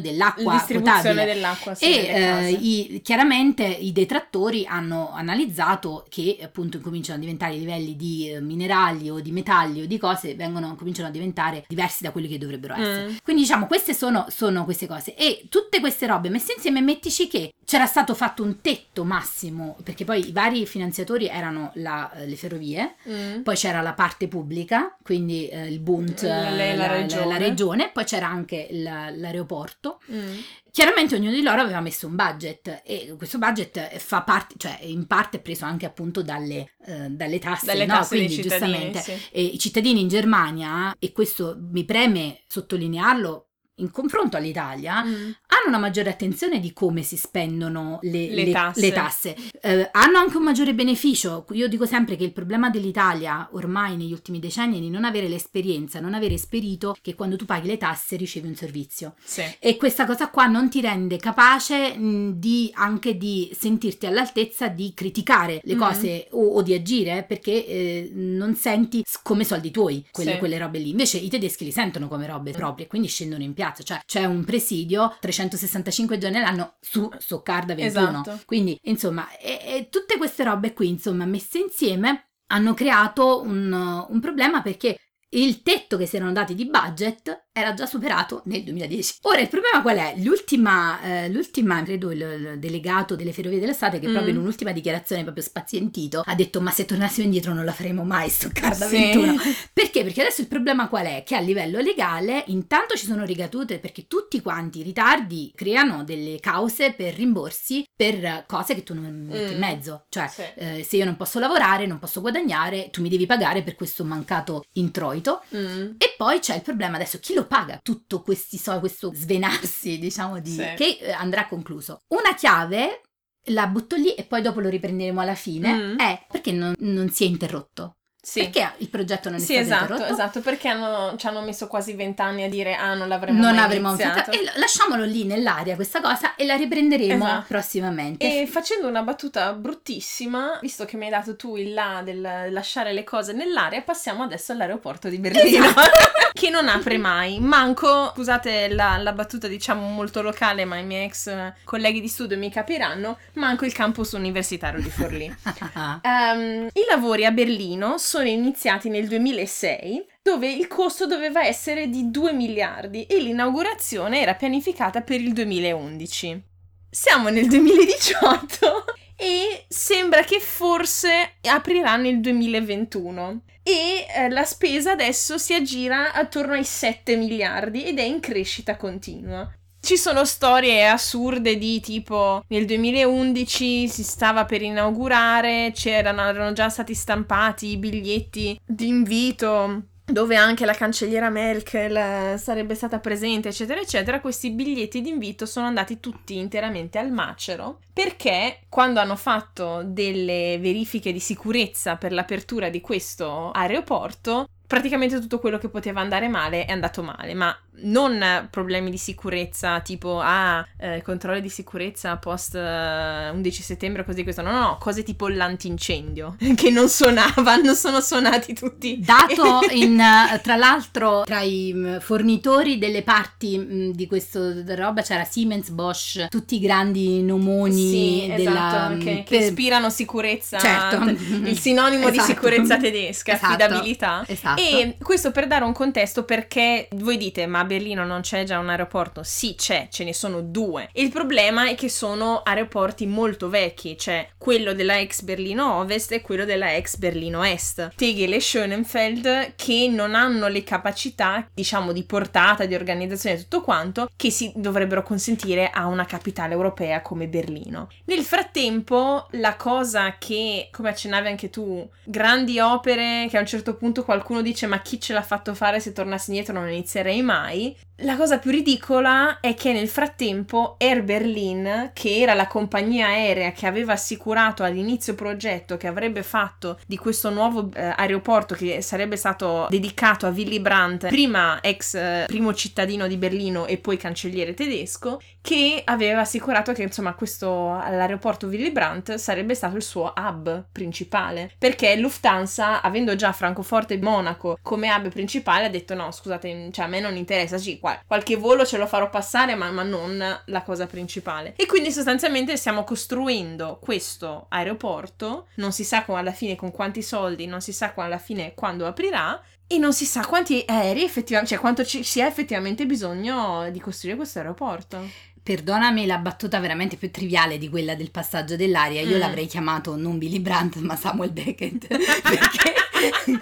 dell'acqua potabile. dell'acqua sì, E eh, i- chiaramente i detrattori hanno analizzato che appunto incominciano a diventare i livelli di eh, minerali o di metalli o di cose vengono, cominciano a diventare diversi da quelli che dovrebbero essere. Mm. Quindi diciamo queste sono, sono queste cose e tutte queste robe messe insieme mettici che c'era stato fatto un tetto massimo perché poi i vari finanziatori erano la- eh, le ferrovie Mm. poi c'era la parte pubblica, quindi eh, il Bund, La- eh, la regione. la regione, poi c'era anche l'aeroporto. Mm. Chiaramente ognuno di loro aveva messo un budget e questo budget fa parte, cioè in parte è preso anche appunto dalle, eh, dalle tasse, Dalle no? tasse quindi giustamente sì. i cittadini in Germania, e questo mi preme sottolinearlo in confronto all'Italia, Mm. hanno una maggiore attenzione di come si spendono le, Le le- tasse. le tasse. Eh, hanno anche un maggiore beneficio. Io dico sempre che il problema dell'Italia ormai negli ultimi decenni è di non avere l'esperienza, non avere esperito che quando tu paghi le tasse ricevi un servizio. Sì. E questa cosa qua non ti rende capace mh, di anche di sentirti all'altezza di criticare le Mhm. cose o, o di agire perché eh, non senti come soldi tuoi quelle, Sì. quelle robe lì. Invece i tedeschi li sentono come robe proprie, quindi scendono in piazza. Cioè c'è un presidio 365 giorni all'anno su Stoccarda 21. Esatto. Quindi insomma, e, e tutte queste robe qui, insomma, messe insieme hanno creato un, un problema perché il tetto che si erano dati di budget era già superato nel 2010. Ora il problema qual è? L'ultima, eh, l'ultima credo, il, il delegato delle ferrovie dell'estate, che Mm. proprio in un'ultima dichiarazione proprio spazientito ha detto: Ma se tornassimo indietro non la faremo mai, Stoccarda Sì. 21. Perché? Perché adesso il problema qual è? Che a livello legale intanto ci sono ricadute perché tutti quanti i ritardi creano delle cause per rimborsi per cose che tu non metti in Mm. mezzo. Cioè, Sì. eh, se io non posso lavorare, non posso guadagnare, tu mi devi pagare per questo mancato introito. Mm. E poi c'è il problema adesso, chi lo paga tutto questi so- questo svenarsi, *laughs* diciamo, di, Sì. che eh, andrà concluso. Una chiave, la butto lì e poi dopo lo riprenderemo alla fine, Mm. è perché non, non si è interrotto. Sì. Perché il progetto non è Sì, stato esatto, interrotto? esatto, perché hanno- ci hanno messo quasi vent'anni a dire ah non l'avremmo Non mai avremo iniziato. e lasciamolo lì nell'aria questa cosa e la riprenderemo Esatto. prossimamente. E facendo una battuta bruttissima, visto che mi hai dato tu il là del lasciare le cose nell'aria, passiamo adesso all'aeroporto di Berlino, Esatto. *laughs* che non apre mai. Manco, scusate la, la battuta diciamo molto locale, ma i miei ex eh, colleghi di studio mi capiranno, manco il campus universitario di Forlì. *laughs* Ehm, I lavori a Berlino sono iniziati nel 2006 dove il costo doveva essere di 2 miliardi e l'inaugurazione era pianificata per il 2011. Siamo nel 2018 e sembra che forse aprirà nel 2021 e eh, la spesa adesso si aggira attorno ai 7 miliardi ed è in crescita continua. Ci sono storie assurde di tipo nel 2011 si stava per inaugurare, c'erano erano già stati stampati i biglietti di invito dove anche la cancelliera Merkel eh, sarebbe stata presente, eccetera, eccetera, questi biglietti d'invito sono andati tutti interamente al macero perché quando hanno fatto delle verifiche di sicurezza per l'apertura di questo aeroporto, praticamente tutto quello che poteva andare male è andato male, ma non problemi di sicurezza tipo ah, eh, controlli di sicurezza post eh, 11 settembre così questo no no no cose tipo l'antincendio *laughs* che non suonavano *laughs* sono suonati tutti dato *laughs* in uh, tra l'altro tra i um, fornitori delle parti um, di questo roba c'era Siemens Bosch tutti i grandi nomoni sì, della, esatto, che, che per... ispirano sicurezza certo. il sinonimo esatto. di sicurezza tedesca esatto. affidabilità esatto. e questo per dare un contesto perché voi dite ma Berlino non c'è già un aeroporto? Sì, c'è, ce ne sono due. Il problema è che sono aeroporti molto vecchi, c'è quello della ex Berlino Ovest e quello della ex Berlino Est. Tegel e Schönenfeld che non hanno le capacità, diciamo, di portata, di organizzazione e tutto quanto che si dovrebbero consentire a una capitale europea come Berlino. Nel frattempo, la cosa che, come accennavi anche tu, grandi opere che a un certo punto qualcuno dice ma chi ce l'ha fatto fare se tornassi indietro non inizierei mai, aí la cosa più ridicola è che nel frattempo Air Berlin, che era la compagnia aerea che aveva assicurato all'inizio progetto che avrebbe fatto di questo nuovo eh, aeroporto che sarebbe stato dedicato a Willy Brandt, prima ex eh, primo cittadino di Berlino e poi cancelliere tedesco, che aveva assicurato che insomma questo l'aeroporto Willy Brandt sarebbe stato il suo hub principale, perché Lufthansa, avendo già Francoforte e Monaco come hub principale, ha detto no, scusate, cioè a me non interessa, qualche volo ce lo farò passare, ma, ma, non la cosa principale. E quindi sostanzialmente stiamo costruendo questo aeroporto, non si sa alla fine con quanti soldi, non si sa alla fine quando aprirà. E non si sa quanti aerei effettivamente, cioè quanto ci sia effettivamente bisogno di costruire questo aeroporto perdonami la battuta veramente più triviale di quella del passaggio dell'aria, io mm. l'avrei chiamato non Billy Brandt ma Samuel Beckett *laughs* perché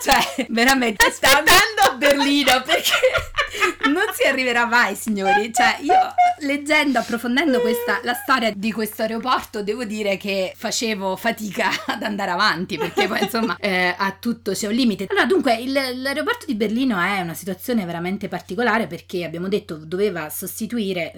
cioè veramente sta andando a Berlino perché non si arriverà mai signori, cioè io leggendo, approfondendo questa, la storia di questo aeroporto devo dire che facevo fatica ad andare avanti perché poi insomma eh, a tutto c'è un limite. Allora dunque il, l'aeroporto di Berlino è una situazione veramente particolare perché abbiamo detto doveva sostituire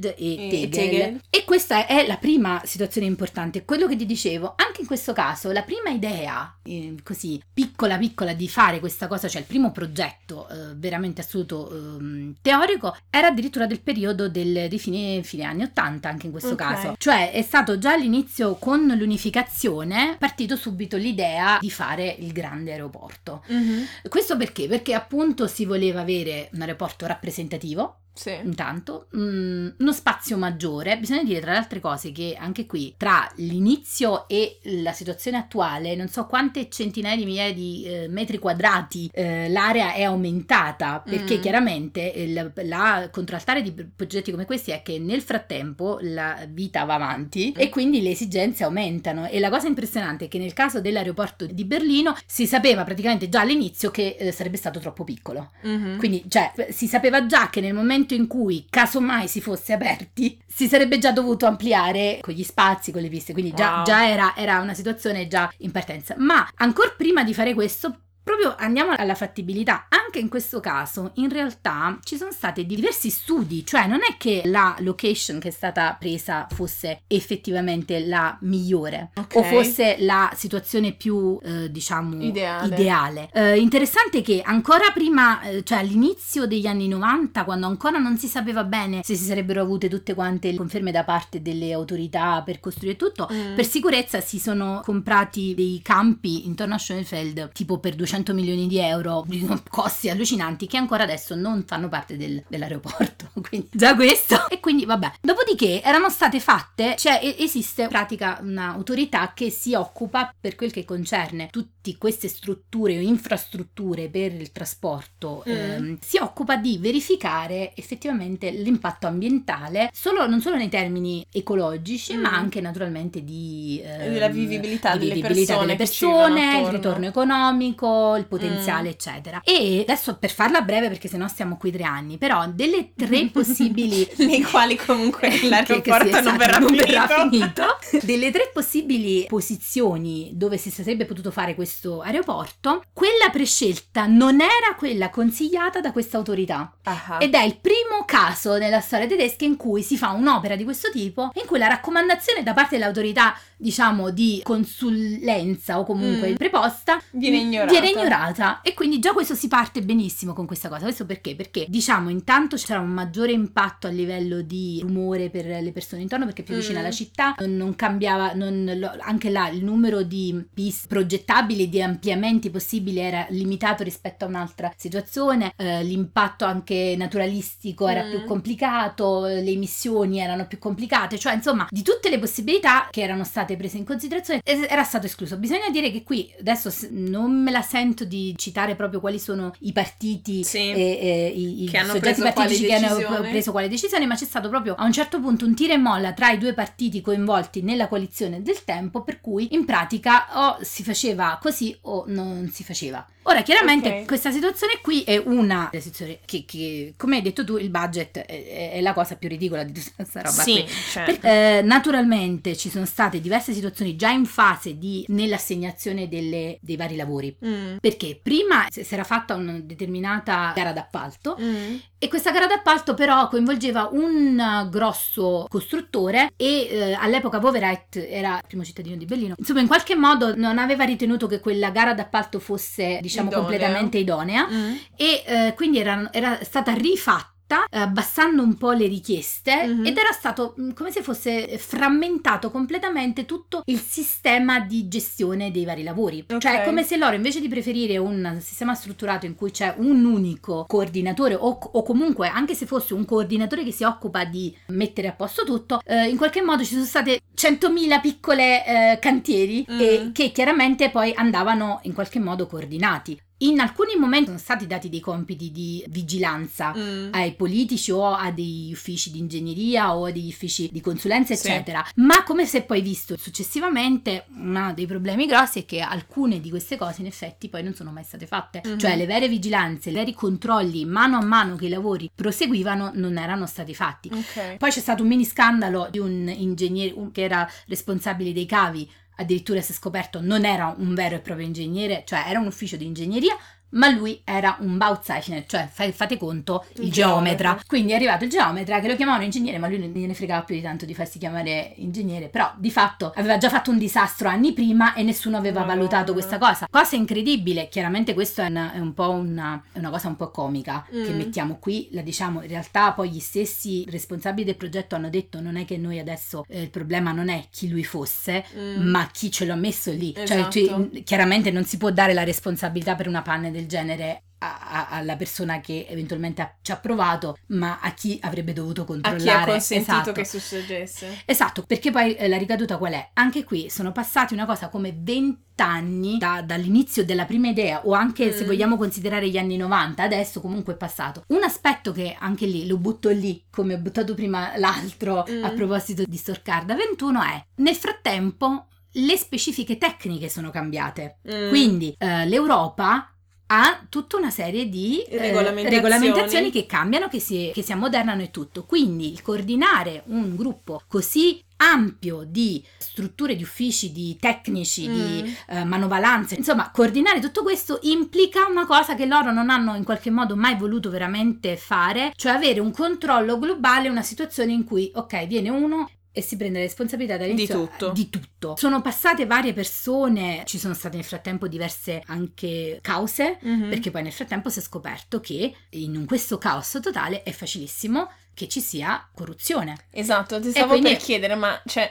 Schönfeld e, e Tegel. Tegel. E questa è la prima situazione importante. Quello che ti dicevo, anche in questo caso, la prima idea, eh, così piccola piccola, di fare questa cosa, cioè il primo progetto eh, veramente assoluto eh, teorico, era addirittura del periodo del, di fine, fine anni 80, anche in questo okay. caso. Cioè è stato già all'inizio con l'unificazione partito subito l'idea di fare il grande aeroporto. Mm-hmm. Questo perché? Perché appunto si voleva avere un aeroporto rappresentativo sì. Intanto, mm, uno spazio maggiore. Bisogna dire tra le altre cose che anche qui, tra l'inizio e la situazione attuale, non so quante centinaia di migliaia di eh, metri quadrati eh, l'area è aumentata, perché mm. chiaramente il, la contraltare di progetti come questi è che nel frattempo la vita va avanti mm. e quindi le esigenze aumentano. E la cosa impressionante è che nel caso dell'aeroporto di Berlino si sapeva praticamente già all'inizio che eh, sarebbe stato troppo piccolo. Mm-hmm. Quindi, cioè, si sapeva già che nel momento momento in cui, casomai si fosse aperti, si sarebbe già dovuto ampliare con gli spazi, con le piste, quindi già, wow. già era, era una situazione già in partenza. Ma ancora prima di fare questo, proprio andiamo alla fattibilità. Anche in questo caso, in realtà, ci sono stati diversi studi, cioè non è che la location che è stata presa fosse effettivamente la migliore okay. o fosse la situazione più, eh, diciamo, ideale. ideale. Eh, interessante che ancora prima, eh, cioè all'inizio degli anni 90, quando ancora non si sapeva bene se si sarebbero avute tutte quante le conferme da parte delle autorità per costruire tutto, mm. per sicurezza si sono comprati dei campi intorno a Schoenfeld tipo per 200 200 milioni di euro, costi posti allucinanti che ancora adesso non fanno parte del, dell'aeroporto. *laughs* Quindi già questo. E quindi vabbè. Dopodiché erano state fatte, cioè esiste in pratica un'autorità che si occupa per quel che concerne tutte queste strutture o infrastrutture per il trasporto, mm. ehm, si occupa di verificare effettivamente l'impatto ambientale, solo, non solo nei termini ecologici, mm. ma anche naturalmente di... Ehm, la vivibilità, di delle vivibilità persone, delle persone il ritorno economico, il potenziale, mm. eccetera. E adesso per farla breve, perché sennò stiamo qui tre anni, però delle tre *laughs* possibili... nei quali comunque l'aeroporto *laughs* che, che non, verrà, non verrà finito. *laughs* delle tre possibili posizioni dove si sarebbe potuto fare questo aeroporto, quella prescelta non era quella consigliata da questa autorità. Uh-huh. Ed è il primo caso nella storia tedesca in cui si fa un'opera di questo tipo, in cui la raccomandazione da parte dell'autorità, diciamo, di consulenza o comunque mm. preposta viene ignorata. viene ignorata. E quindi già questo si parte benissimo con questa cosa. Questo perché? Perché diciamo intanto c'era un maggiore impatto a livello di rumore per le persone intorno perché più vicina mm. alla città, non, non cambiava, non, lo, anche là il numero di piste progettabili, di ampliamenti possibili era limitato rispetto a un'altra situazione, eh, l'impatto anche naturalistico era mm. più complicato, le emissioni erano più complicate, cioè insomma di tutte le possibilità che erano state prese in considerazione era stato escluso. Bisogna dire che qui adesso non me la sento di citare proprio quali sono i partiti sì, e, e i, i soggetti partitici che hanno preso quale decisione, ma c'è stato proprio a un certo punto un tiro e molla tra i due partiti coinvolti nella coalizione del tempo, per cui in pratica o si faceva così o non si faceva. Ora, chiaramente okay. questa situazione qui è una situazione che, che, come hai detto tu, il budget è, è, la cosa più ridicola di tutta questa roba sì. Certo. Per, eh, naturalmente ci sono state diverse situazioni già in fase di nell'assegnazione delle, dei vari lavori. Mm. Perché prima si era fatta una determinata gara d'appalto mm. E questa gara d'appalto però coinvolgeva un grosso costruttore e eh, all'epoca Povereit era il primo cittadino di Berlino. Insomma, in qualche modo non aveva ritenuto che quella gara d'appalto fosse diciamo idonea. completamente idonea mm. e eh, quindi era, era stata rifatta eh, abbassando un po' le richieste mm-hmm. ed era stato mm, come se fosse frammentato completamente tutto il sistema di gestione dei vari lavori. Cioè, okay. Cioè, come se loro invece di preferire un sistema strutturato in cui c'è un unico coordinatore o, o comunque anche se fosse un coordinatore che si occupa di mettere a posto tutto, eh, in qualche modo ci sono state 100.000 piccole eh, cantieri mm. e, che chiaramente poi andavano in qualche modo coordinati. In alcuni momenti sono stati dati dei compiti di vigilanza mm. ai politici o a degli uffici di ingegneria o a degli uffici di consulenza, eccetera. Sì. Ma come si è poi visto successivamente, uno dei problemi grossi è che alcune di queste cose in effetti poi non sono mai state fatte. Mm-hmm. Cioè le vere vigilanze, i veri controlli mano a mano che i lavori proseguivano non erano stati fatti. Okay. Poi c'è stato un mini scandalo di un ingegnere un, che era responsabile dei cavi addirittura si è scoperto non era un vero e proprio ingegnere, cioè era un ufficio di ingegneria, ma lui era un Bauzeichner, cioè fate conto il, il geometra. geometra. Quindi è arrivato il geometra che lo chiamavano ingegnere, ma lui non gliene fregava più di tanto di farsi chiamare ingegnere, però di fatto aveva già fatto un disastro anni prima e nessuno aveva no, valutato questa cosa. Cosa incredibile, chiaramente questo è, una, è un po' una, una, cosa un po' comica mm. che mettiamo qui, la diciamo, in realtà poi gli stessi responsabili del progetto hanno detto non è che noi adesso eh, il problema non è chi lui fosse, mm. ma chi ce l'ha messo lì. Cioè, esatto. Cioè, chiaramente non si può dare la responsabilità per una panne del del genere a, a, alla persona che eventualmente ha, ci ha provato, ma a chi avrebbe dovuto controllare. A chi ha consentito esatto. che succedesse. Esatto, perché poi eh, la ricaduta qual è? Anche qui sono passati una cosa come 20 anni da, dall'inizio della prima idea o anche mm. se vogliamo considerare gli anni 90, adesso comunque è passato. Un aspetto che anche lì lo butto lì, come ho buttato prima l'altro mm. a proposito di Storcarda 21 è nel frattempo le specifiche tecniche sono cambiate. Mm. Quindi eh, l'Europa ha tutta una serie di eh, regolamentazioni. regolamentazioni. che cambiano, che si, che si ammodernano e tutto. Quindi il coordinare un gruppo così ampio di strutture, di uffici, di tecnici, mm. di eh, manovalanze, insomma, coordinare tutto questo implica una cosa che loro non hanno in qualche modo mai voluto veramente fare, cioè avere un controllo globale, una situazione in cui, ok, viene uno e si prende la responsabilità dall'inizio di tutto. di tutto. Sono passate varie persone, ci sono state nel frattempo diverse anche cause, mm-hmm. perché poi nel frattempo si è scoperto che in questo caos totale è facilissimo che ci sia corruzione. Esatto, ti stavo quindi- per chiedere, ma cioè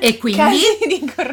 E *laughs* quindi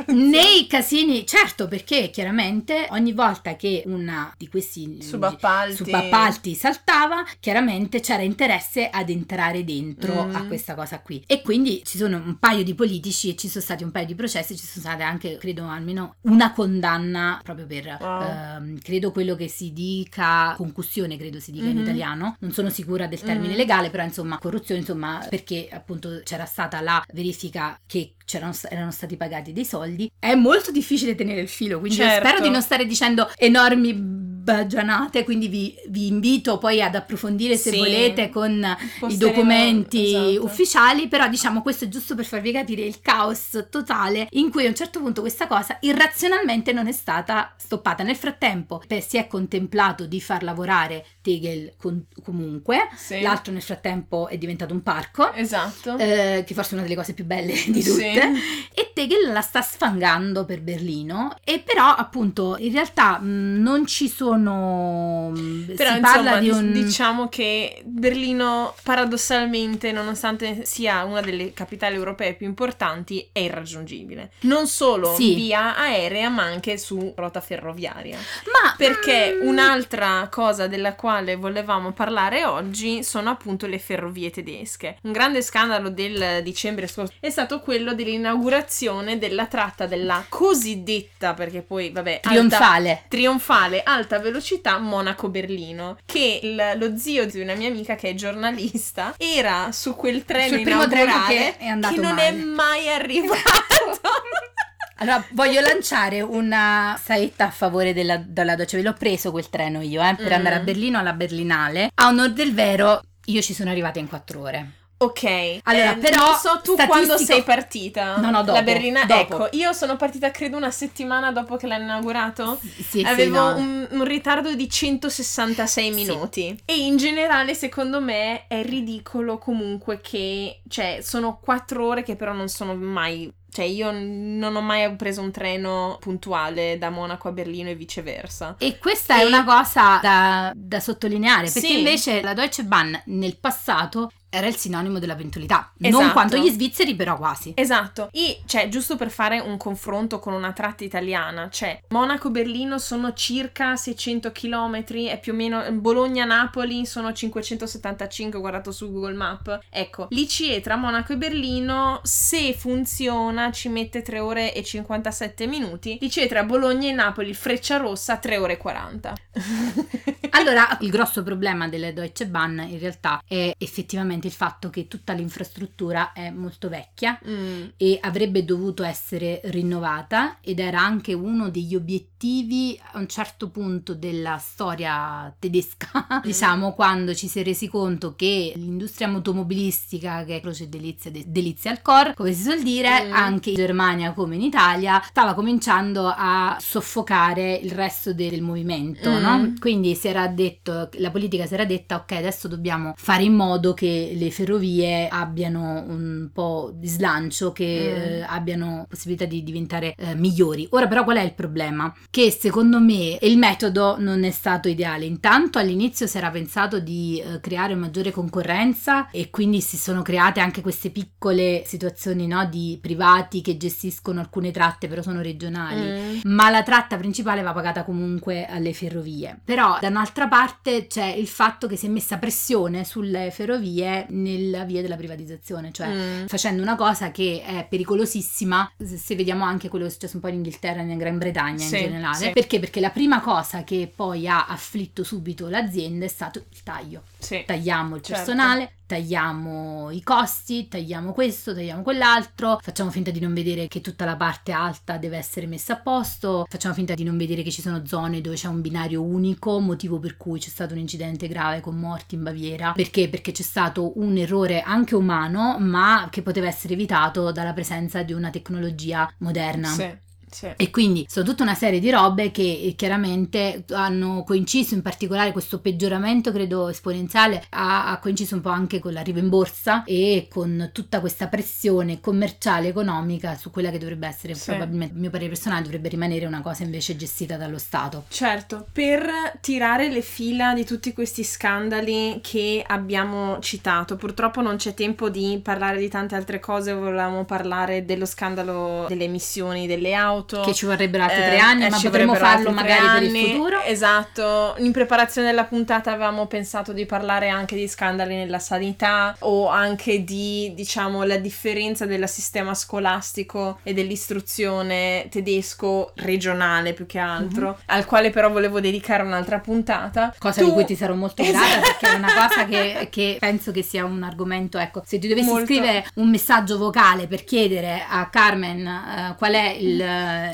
nei casini, certo, perché chiaramente ogni volta che una di questi Subappalti. subappalti saltava, chiaramente c'era interesse ad entrare dentro Mm. a questa cosa qui. E quindi ci sono un paio di politici e ci sono stati un paio di processi, ci sono state anche, credo, almeno una condanna proprio per, Wow. ehm, credo quello che si dica concussione, credo si dica in Mhm. italiano. Non sono sicura del termine Mhm. legale, però insomma corruzione, insomma, perché appunto c'era stata la verifica che erano stati pagati dei soldi. È molto difficile tenere il filo, quindi Certo. spero di non stare dicendo enormi baggianate, quindi vi, vi invito poi ad approfondire se Sì. volete con i documenti esatto. ufficiali, però diciamo questo è giusto per farvi capire il caos totale in cui a un certo punto questa cosa irrazionalmente non è stata stoppata. Nel frattempo per- si è contemplato di far lavorare Tegel con- comunque, Sì. l'altro nel frattempo è diventato un parco. Esatto. eh, che forse è una delle cose più belle di Sì. Tutte e Tegel la sta sfangando per Berlino. E però appunto in realtà mh, non ci sono mh, Però si insomma parla di un diciamo che Berlino paradossalmente nonostante sia una delle capitali europee più importanti è irraggiungibile. Non solo Sì. via aerea ma anche su rotta ferroviaria. Ma perché mm, un'altra cosa della quale volevamo parlare oggi sono appunto le ferrovie tedesche. Un grande scandalo del dicembre scorso è stato quello dell'inaugurazione della tratta della cosiddetta perché poi vabbè alta- trionfale trionfale alta velocità Monaco-Berlino che il- lo zio di una mia amica che è giornalista era su quel treno Sul primo treno inaugurale che è andato non male. è mai arrivato *laughs* allora voglio lanciare una saetta a favore della, della Deutsche Welle. L'ho preso quel treno io eh, per Mm. andare a Berlino alla Berlinale a onor del vero io ci sono arrivata in quattro ore ok Allora, eh, però, non so tu statistico- quando sei partita No, no, dopo, la Berlina dopo. ecco io sono partita credo una settimana dopo che l'hanno inaugurato sì, sì, Avevo no. un, un ritardo di 166 Sì. minuti e in generale secondo me è ridicolo comunque che, cioè, sono quattro ore che però non sono mai, cioè io non ho mai preso un treno puntuale da Monaco a Berlino e viceversa. E questa è E- una cosa da, da sottolineare, perché Sì. invece la Deutsche Bahn nel passato era il sinonimo della puntualità. Non Esatto. quanto gli svizzeri, però quasi. Esatto, e cioè giusto per fare un confronto con una tratta italiana, cioè Monaco-Berlino sono circa 600 km, è più o meno Bologna-Napoli sono 575, ho guardato su Google Map. Ecco, l'ICE tra Monaco e Berlino, se funziona, ci mette 3 ore e 57 minuti. L'ICE tra Bologna e Napoli, Freccia Rossa, 3 ore e 40. *laughs* Allora, il grosso problema delle Deutsche Bahn in realtà è effettivamente il fatto che tutta l'infrastruttura è molto vecchia Mm, e avrebbe dovuto essere rinnovata ed era anche uno degli obiettivi a un certo punto della storia tedesca, *laughs* diciamo, quando ci si è resi conto che l'industria automobilistica, che è croce delizia, de- delizia al core, come si suol dire, Mm. anche in Germania come in Italia, stava cominciando a soffocare il resto de- del movimento, Mm. no? Quindi si era detto, la politica si era detta, ok, adesso dobbiamo fare in modo che le ferrovie abbiano un po' di slancio, che Mm. eh, abbiano possibilità di diventare eh, migliori. Ora però qual è il problema? Che secondo me il metodo non è stato ideale. Intanto all'inizio si era pensato di eh, creare maggiore concorrenza e quindi si sono create anche queste piccole situazioni no, di privati che gestiscono alcune tratte però sono regionali mm. ma la tratta principale va pagata comunque alle ferrovie. Però da un'altra parte c'è il fatto che si è messa pressione sulle ferrovie nella via della privatizzazione, cioè Mm. facendo una cosa che è pericolosissima, se se vediamo anche quello che è successo un po' in Inghilterra e in Gran Bretagna Sì, in generale. sì. Perché? Perché la prima cosa che poi ha afflitto subito l'azienda è stato il taglio. Sì. Tagliamo il Certo. personale, tagliamo i costi, tagliamo questo, tagliamo quell'altro, facciamo finta di non vedere che tutta la parte alta deve essere messa a posto, facciamo finta di non vedere che ci sono zone dove c'è un binario unico, motivo per cui c'è stato un incidente grave con morti in Baviera. Perché? Perché c'è stato un errore anche umano, ma che poteva essere evitato dalla presenza di una tecnologia moderna. Sì. Sì. E quindi sono tutta una serie di robe che eh, chiaramente hanno coinciso, in particolare questo peggioramento credo esponenziale ha, ha coinciso un po' anche con l'arrivo in borsa e con tutta questa pressione commerciale, economica su quella che dovrebbe essere Sì. probabilmente, a mio parere personale, dovrebbe rimanere una cosa invece gestita dallo Stato. Certo, per tirare le fila di tutti questi scandali che abbiamo citato, purtroppo non c'è tempo di parlare di tante altre cose, volevamo parlare dello scandalo delle emissioni delle auto. Che ci vorrebbero altri Eh, tre anni, eh, ma potremmo farlo magari per il anni. futuro. Esatto, in preparazione della puntata avevamo pensato di parlare anche di scandali nella sanità o anche di, diciamo, la differenza del sistema scolastico e dell'istruzione tedesco regionale più che altro, al quale però volevo dedicare un'altra puntata. Mhm. Cosa Tu- di cui ti sarò molto grata Esatto. perché è una cosa che, che penso che sia un argomento, ecco, se ti dovessi Molto. scrivere un messaggio vocale per chiedere a Carmen eh, qual è il,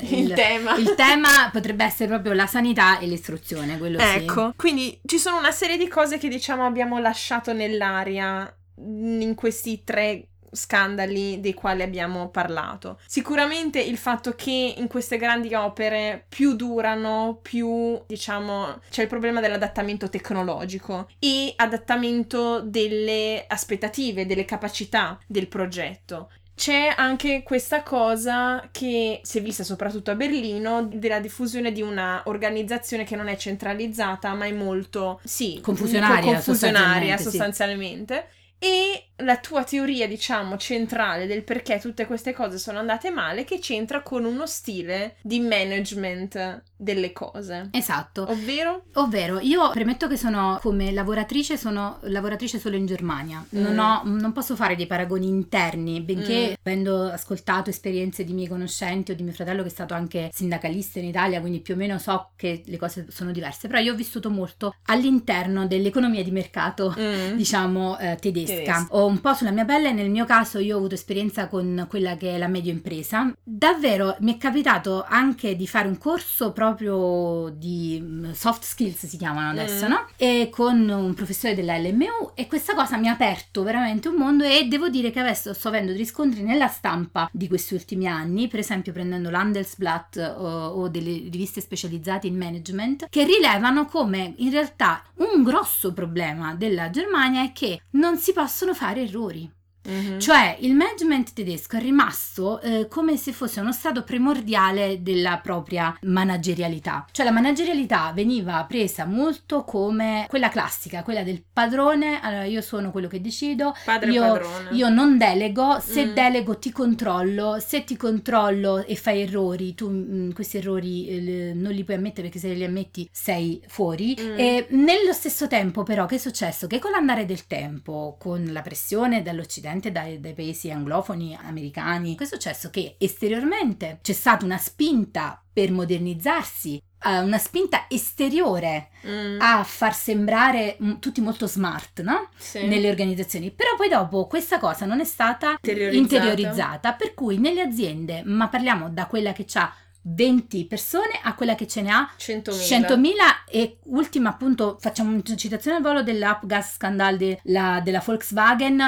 Il tema. il tema, potrebbe essere proprio la sanità e l'istruzione, quello sì. Ecco, quindi ci sono una serie di cose che diciamo abbiamo lasciato nell'aria in questi tre scandali dei quali abbiamo parlato. Sicuramente il fatto che in queste grandi opere più durano, più diciamo c'è il problema dell'adattamento tecnologico e adattamento delle aspettative, delle capacità del progetto. C'è anche questa cosa che si è vista soprattutto a Berlino della diffusione di una organizzazione che non è centralizzata ma è molto sì, Confusionaria, confusionaria sostanzialmente, sì. E la tua teoria, diciamo, centrale del perché tutte queste cose sono andate male, che c'entra con uno stile di management delle cose. Esatto. Ovvero? Ovvero, io premetto che sono come lavoratrice, sono lavoratrice solo in Germania. Non, Mm. ho- non posso fare dei paragoni interni, benché Mm. avendo ascoltato esperienze di miei conoscenti o di mio fratello che è stato anche sindacalista in Italia, quindi più o meno so che le cose sono diverse. Però io ho vissuto molto all'interno dell'economia di mercato Mm. *laughs* diciamo eh, tedesca. Tedesca. Ho un po' sulla mia pelle, nel mio caso io ho avuto esperienza con quella che è la medio impresa. Davvero mi è capitato anche di fare un corso proprio di mm, soft skills si chiamano adesso, Mm. no? E con un professore della LMU e questa cosa mi ha aperto veramente un mondo e devo dire che adesso sto avendo riscontri nella stampa di questi ultimi anni, per esempio prendendo l'Handelsblatt o, o delle riviste specializzate in management, che rilevano come in realtà un grosso problema della Germania è che non si possono fare errori. Mhm. Cioè il management tedesco è rimasto eh, come se fosse uno stato primordiale della propria managerialità. Cioè la managerialità veniva presa molto come quella classica, quella del padrone, allora io sono quello che decido, Padre io, padrone. io non delego, se Mm. delego ti controllo, se ti controllo e fai errori, tu mm, questi errori eh, non li puoi ammettere perché se li ammetti sei fuori. Mm. E nello stesso tempo però che è successo? Che con l'andare del tempo, con la pressione dall'Occidente, dai, dai paesi anglofoni americani, che è successo? Che esteriormente c'è stata una spinta per modernizzarsi, eh, una spinta esteriore Mm. a far sembrare mm, tutti molto smart, no? Sì. nelle organizzazioni. Però poi dopo questa cosa non è stata Interiorizzata. interiorizzata, per cui nelle aziende, ma parliamo da quella che ha 20 persone a quella che ce ne ha 100.000. 100.000 e ultima appunto facciamo una citazione al volo dell'Upgas scandal de- la- della Volkswagen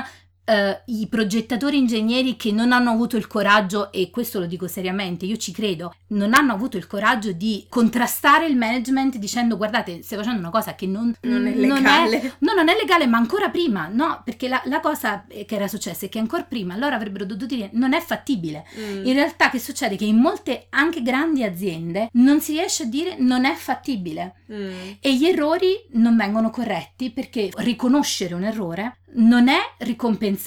eh, i progettatori ingegneri che non hanno avuto il coraggio e questo lo dico seriamente io ci credo non hanno avuto il coraggio di contrastare il management dicendo guardate stai facendo una cosa che non, Non è non legale. No, non è legale, ma ancora prima, no, perché la, la cosa che era successa è che ancora prima loro avrebbero dovuto dire non è fattibile. Mm. In realtà che succede? Che in molte anche grandi aziende non si riesce a dire non è fattibile Mm. e gli errori non vengono corretti perché riconoscere un errore non è ricompensato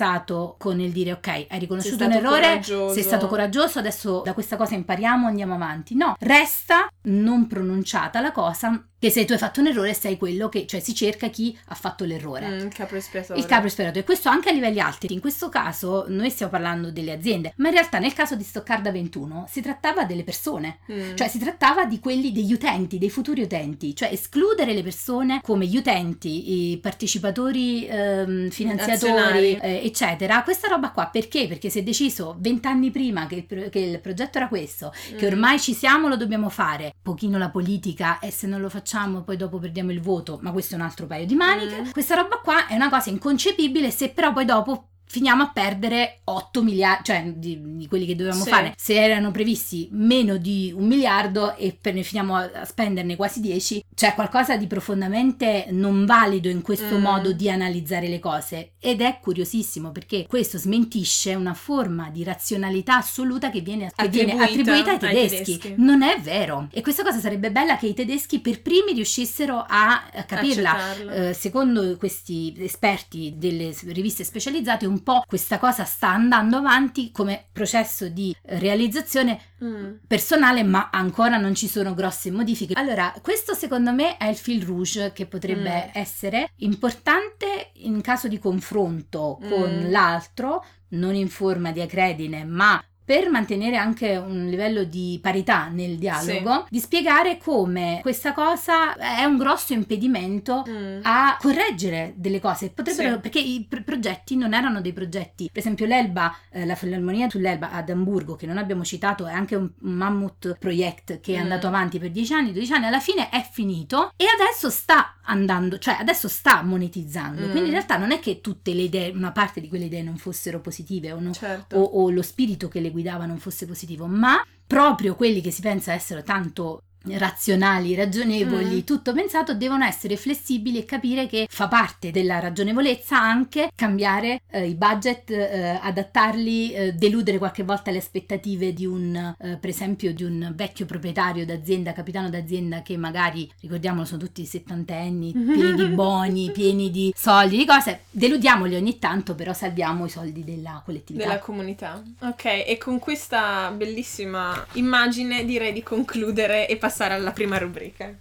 con il dire ok, hai riconosciuto un errore, coraggioso. sei stato coraggioso, adesso da questa cosa impariamo, andiamo avanti. No, resta non pronunciata la cosa che se tu hai fatto un errore sei quello che, cioè si cerca chi ha fatto l'errore. Mm, il capo espiatorio. Il capo espiatorio, e questo anche a livelli alti. In questo caso noi stiamo parlando delle aziende, ma in realtà nel caso di Stoccarda 21 si trattava delle persone, Mm. cioè si trattava di quelli degli utenti, dei futuri utenti, cioè escludere le persone come gli utenti, i partecipatori, ehm, finanziatori, eh, eccetera. Questa roba qua perché? Perché si è deciso vent'anni prima che il, pro- che il progetto era questo, che Mm. ormai ci siamo, lo dobbiamo fare. Pochino la politica e se non lo facciamo poi dopo perdiamo il voto, ma questo è un altro paio di maniche. Mm. Questa roba qua è una cosa inconcepibile se però poi dopo finiamo a perdere 8 miliardi, cioè di, di quelli che dovevamo Sì. fare. Se erano previsti meno di un miliardo e per ne finiamo a a spenderne quasi 10, c'è qualcosa di profondamente non valido in questo Mm. modo di analizzare le cose. Ed è curiosissimo perché questo smentisce una forma di razionalità assoluta che viene, che viene Attribuita ai ai tedeschi. tedeschi. Non è vero. E questa cosa sarebbe bella che i tedeschi per primi riuscissero a, capirla. Eh, secondo questi esperti delle riviste specializzate, un po' questa cosa sta andando avanti come processo di realizzazione Mm. personale, ma ancora non ci sono grosse modifiche. Allora, questo secondo me è il fil rouge che potrebbe Mm. essere importante in caso di confronto con Mm. l'altro, non in forma di acredine, ma per mantenere anche un livello di parità nel dialogo, di spiegare come questa cosa è un grosso impedimento Mm. a correggere delle cose potrebbero Sì. perché i pr- progetti non erano dei progetti per esempio l'Elba eh, la Filarmonia sull'Elba ad Amburgo che non abbiamo citato è anche un, un mammut project che è Mm. andato avanti per 10 anni 12 anni alla fine è finito e adesso sta andando cioè adesso sta monetizzando Mm. quindi in realtà non è che tutte le idee una parte di quelle idee non fossero positive o, no- Certo. o, o lo spirito che le guidava non fosse positivo, ma proprio quelli che si pensa essere tanto razionali, ragionevoli, Mm. tutto pensato, devono essere flessibili e capire che fa parte della ragionevolezza anche cambiare eh, i budget, eh, adattarli, eh, deludere qualche volta le aspettative di un, eh, per esempio, di un vecchio proprietario d'azienda, capitano d'azienda che magari, ricordiamolo, sono tutti settantenni, *laughs* pieni di boni, pieni di soldi, di cose, deludiamoli ogni tanto, però salviamo i soldi della collettività. Della comunità. Ok, e con questa bellissima immagine direi di concludere e passare alla prima rubrica.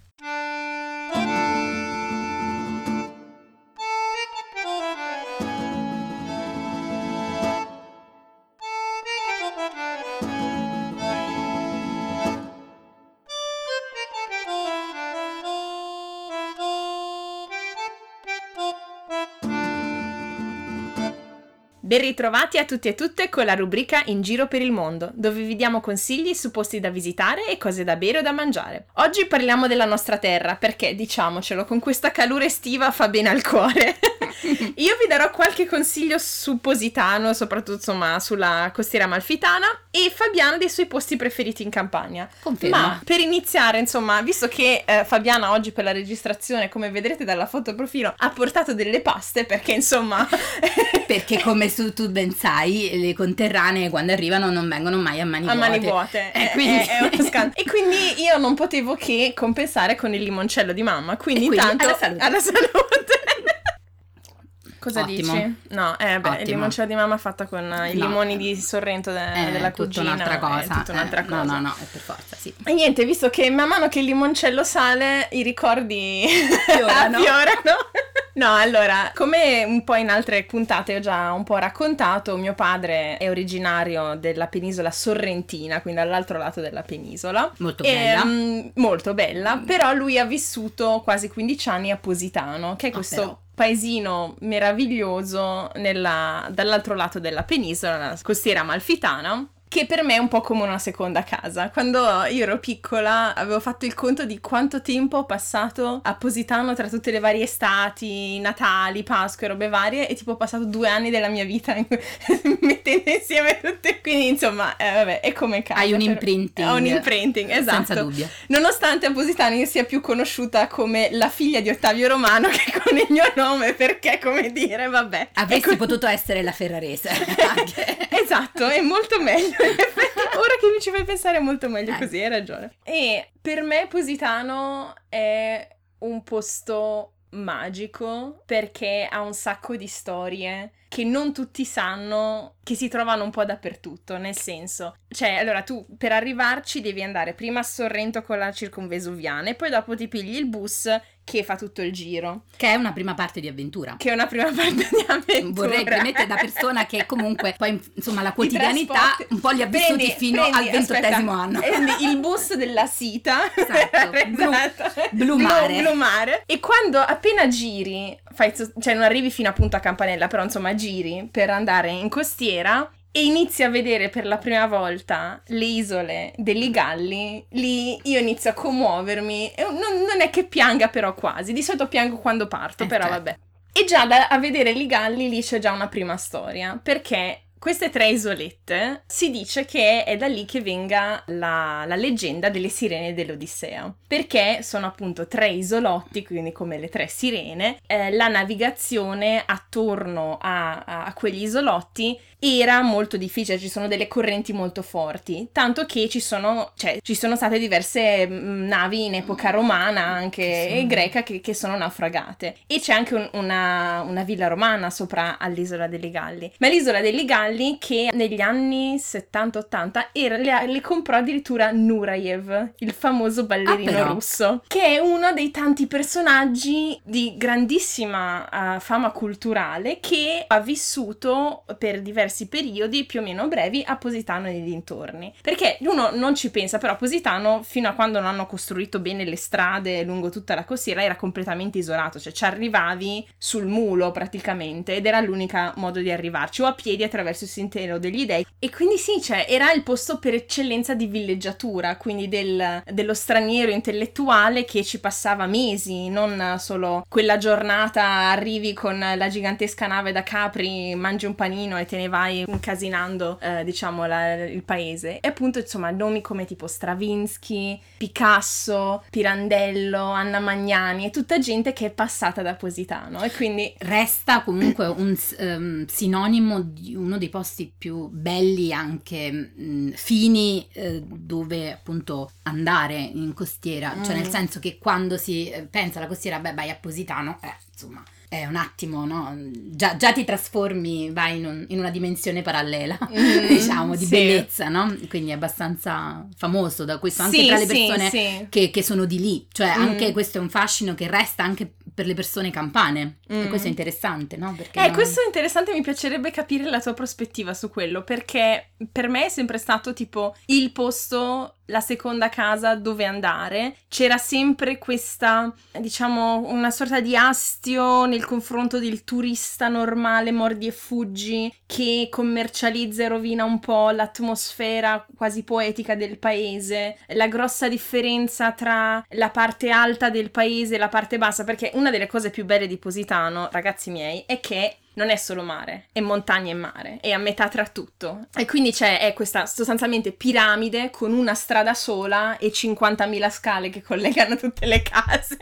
Ben ritrovati a tutti e tutte con la rubrica In giro per il mondo, dove vi diamo consigli su posti da visitare e cose da bere o da mangiare. Oggi parliamo della nostra terra, perché diciamocelo, con questa calura estiva fa bene al cuore. *laughs* *laughs* Io vi darò qualche consiglio su Positano, soprattutto insomma sulla costiera amalfitana, e Fabiano dei suoi posti preferiti in campagna. Confermo. Ma per iniziare, insomma, visto che eh, Fabiana oggi per la registrazione, come vedrete dalla foto profilo, ha portato delle paste, perché insomma... *laughs* Perché come su, tu ben sai, le conterranee quando arrivano non vengono mai a mani a vuote. mani vuote. E È- quindi- è, è scandalo. *laughs* E quindi io non potevo che compensare con il limoncello di mamma. Quindi, quindi intanto alla salute. alla salute. Cosa Ottimo. dici? No, eh, beh, il Ottimo. limoncello di mamma fatta con eh, i No. limoni di Sorrento de- È della tutta cugina. un'altra cosa. È tutta un'altra eh, cosa. No, no, no, è per forza, sì. E niente, visto che man mano che il limoncello sale, i ricordi Affiorano. affiorano. *laughs* *laughs* No, allora, come un po' in altre puntate ho già un po' raccontato, mio padre è originario della penisola sorrentina, quindi dall'altro lato della penisola. Molto E, bella. mm, molto bella, però lui ha vissuto quasi 15 anni a Positano, che è Ah, questo però. paesino meraviglioso nella- dall'altro lato della penisola, la costiera amalfitana. Che per me è un po' come una seconda casa. Quando io ero piccola avevo fatto il conto di quanto tempo ho passato a Positano tra tutte le varie estati, Natali, Pasqua e robe varie, e tipo ho passato due anni della mia vita *laughs* mettendo insieme tutte. Quindi insomma, eh, vabbè, è come casa. Hai un imprinting. Ho un imprinting, esatto. Senza dubbio. Nonostante a Positano io sia più conosciuta come la figlia di Ottavio Romano che con il mio nome, perché come dire, vabbè. Avresti Ecco- potuto essere la Ferrarese. *laughs* anche. Esatto, è molto meglio. *laughs* Ora che mi ci fai pensare è molto meglio Eh. così, hai ragione. E per me Positano è un posto magico perché ha un sacco di storie che non tutti sanno, che si trovano un po' dappertutto, nel senso, cioè, allora tu per arrivarci devi andare prima a Sorrento con la circonvesuviana e poi dopo ti pigli il bus che fa tutto il giro, che è una prima parte di avventura. che è una prima parte di avventura. Vorrei premettere da persona che comunque poi insomma la quotidianità un po' li ha vissuti Prendi- fino prendi, al ventottesimo anno. il bus della Sita *laughs* *laughs* Esatto, blu- Esatto. blu mare. blu mare. e quando appena giri fai, cioè non arrivi fino appunto a Campanella però insomma giri per andare in costiera e inizi a vedere per la prima volta le isole degli Galli, lì io inizio a commuovermi. Non, non è che pianga però quasi, di solito piango quando parto, Eh, però certo. vabbè. E già da, a vedere i galli lì c'è già una prima storia, perché queste tre isolette si dice che è da lì che venga la, la, leggenda delle sirene dell'Odissea, perché sono appunto tre isolotti, quindi come le tre sirene, eh, la navigazione attorno a, a, quegli isolotti era molto difficile, ci sono delle correnti molto forti, tanto che ci sono, cioè, ci sono state diverse mm, navi in epoca romana anche sì. e greca che, che, sono naufragate. E c'è anche un, una, una, villa romana sopra all'isola delle Galli, ma l'isola delle Galli che negli anni 70-80 le, le, comprò addirittura Nurayev, il famoso ballerino ah, russo, che è uno dei tanti personaggi di grandissima uh, fama culturale che ha vissuto per diversi periodi più o meno brevi a Positano e nei dintorni. Perché uno non ci pensa, però Positano fino a quando non hanno costruito bene le strade lungo tutta la costiera era completamente isolato, cioè ci arrivavi sul mulo praticamente ed era l'unica modo di arrivarci o a piedi attraverso il sentiero degli dei e quindi sì, cioè era il posto per eccellenza di villeggiatura, quindi del, dello straniero intellettuale che ci passava mesi, non solo quella giornata arrivi con la gigantesca nave da Capri, mangi un panino e te ne vai incasinando, eh, diciamo, la, il paese. E appunto, insomma, nomi come tipo Stravinsky, Picasso, Pirandello, Anna Magnani, è tutta gente che è passata da Positano e quindi... Resta comunque un um, sinonimo di uno dei posti più belli, anche mh, fini, eh, dove appunto andare in costiera, mm. cioè nel mm. senso che quando si eh, pensa alla costiera, beh, vai a Positano, eh, insomma è un attimo, no? Già, già ti trasformi, vai in, un, in una dimensione parallela, *laughs* mm, diciamo, di sì. bellezza, no? Quindi è abbastanza famoso da questo, anche sì, tra le persone sì, che, che, sono di lì. Cioè, mm. anche questo è un fascino che resta anche per le persone campane. Mm. E questo è interessante, no? Perché eh, no? questo è interessante, mi piacerebbe capire la tua prospettiva su quello, perché per me è sempre stato tipo il posto la seconda casa dove andare, c'era sempre questa, diciamo, una sorta di astio nel confronto del turista normale mordi e fuggi che commercializza e rovina un po' l'atmosfera quasi poetica del paese, la grossa differenza tra la parte alta del paese e la parte bassa, perché una delle cose più belle di Positano, ragazzi miei, è che non è solo mare, è montagna e mare, è a metà tra tutto. E quindi c'è questa sostanzialmente piramide con una strada sola e 50.000 scale che collegano tutte le case.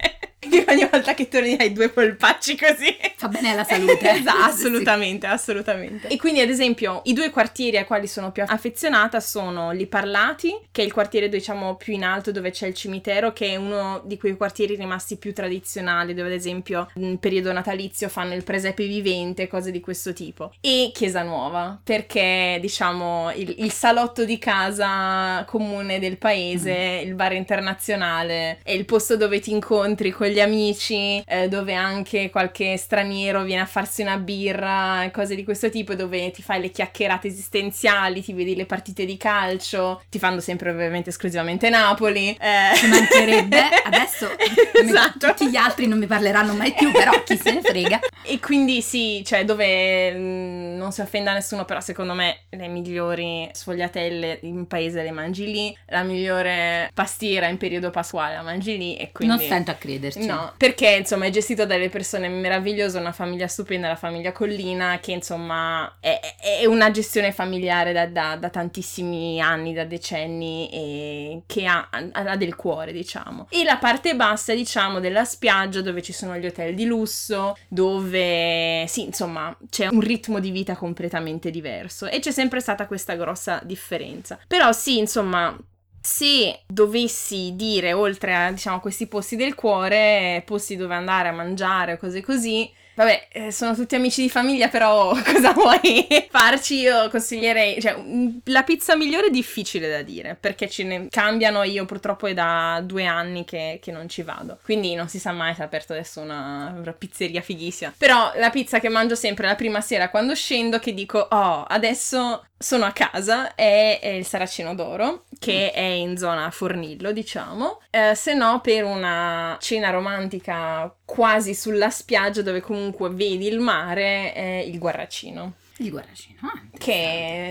Io ogni volta che torni hai due polpacci così. Fa bene alla salute. *laughs* esatto, assolutamente, assolutamente. E quindi, ad esempio, i due quartieri ai quali sono più affezionata sono Li Parlati, che è il quartiere, diciamo, più in alto dove c'è il cimitero, che è uno di quei quartieri rimasti più tradizionali, dove ad esempio in periodo natalizio fanno il presepe vivente, cose di questo tipo. E Chiesa Nuova, perché, diciamo, il, il salotto di casa comune del paese, mm. il bar internazionale, è il posto dove ti incontri con gli amici, eh, dove anche qualche straniero viene a farsi una birra cose di questo tipo, dove ti fai le chiacchierate esistenziali, ti vedi le partite di calcio, ti fanno sempre ovviamente esclusivamente Napoli. Eh. Ci mancherebbe, adesso *laughs* esatto. tutti gli altri non mi parleranno mai più, però chi se ne frega. E quindi sì, cioè dove mh, mm, non si offenda nessuno, però secondo me le migliori sfogliatelle in paese le mangi lì, la migliore pastiera in periodo pasquale la mangi lì e quindi... Non stento a crederci. No, perché insomma è gestito dalle persone meravigliose, una famiglia stupenda, la famiglia Collina, che insomma è, è una gestione familiare da, da, da, tantissimi anni, da decenni, e che ha, ha, del cuore, diciamo. E la parte bassa, diciamo, della spiaggia, dove ci sono gli hotel di lusso, dove sì, insomma, c'è un ritmo di vita completamente diverso e c'è sempre stata questa grossa differenza. Però sì, insomma, se dovessi dire, oltre a diciamo, questi posti del cuore, posti dove andare a mangiare o cose così, Vabbè, eh, sono tutti amici di famiglia, però *laughs* cosa vuoi farci? Io consiglierei, cioè, la pizza migliore è difficile da dire, perché ce ne cambiano, io purtroppo è da due anni che, che non ci vado, quindi non si sa mai se è aperto adesso una, una pizzeria fighissima. Però la pizza che mangio sempre la prima sera quando scendo, che dico, oh, adesso sono a casa, è, è il Saraceno d'Oro, che è in zona Fornillo, diciamo, eh, se no per una cena romantica quasi sulla spiaggia dove comunque vedi il mare, è il Guarracino. Il Guarracino, ah, che,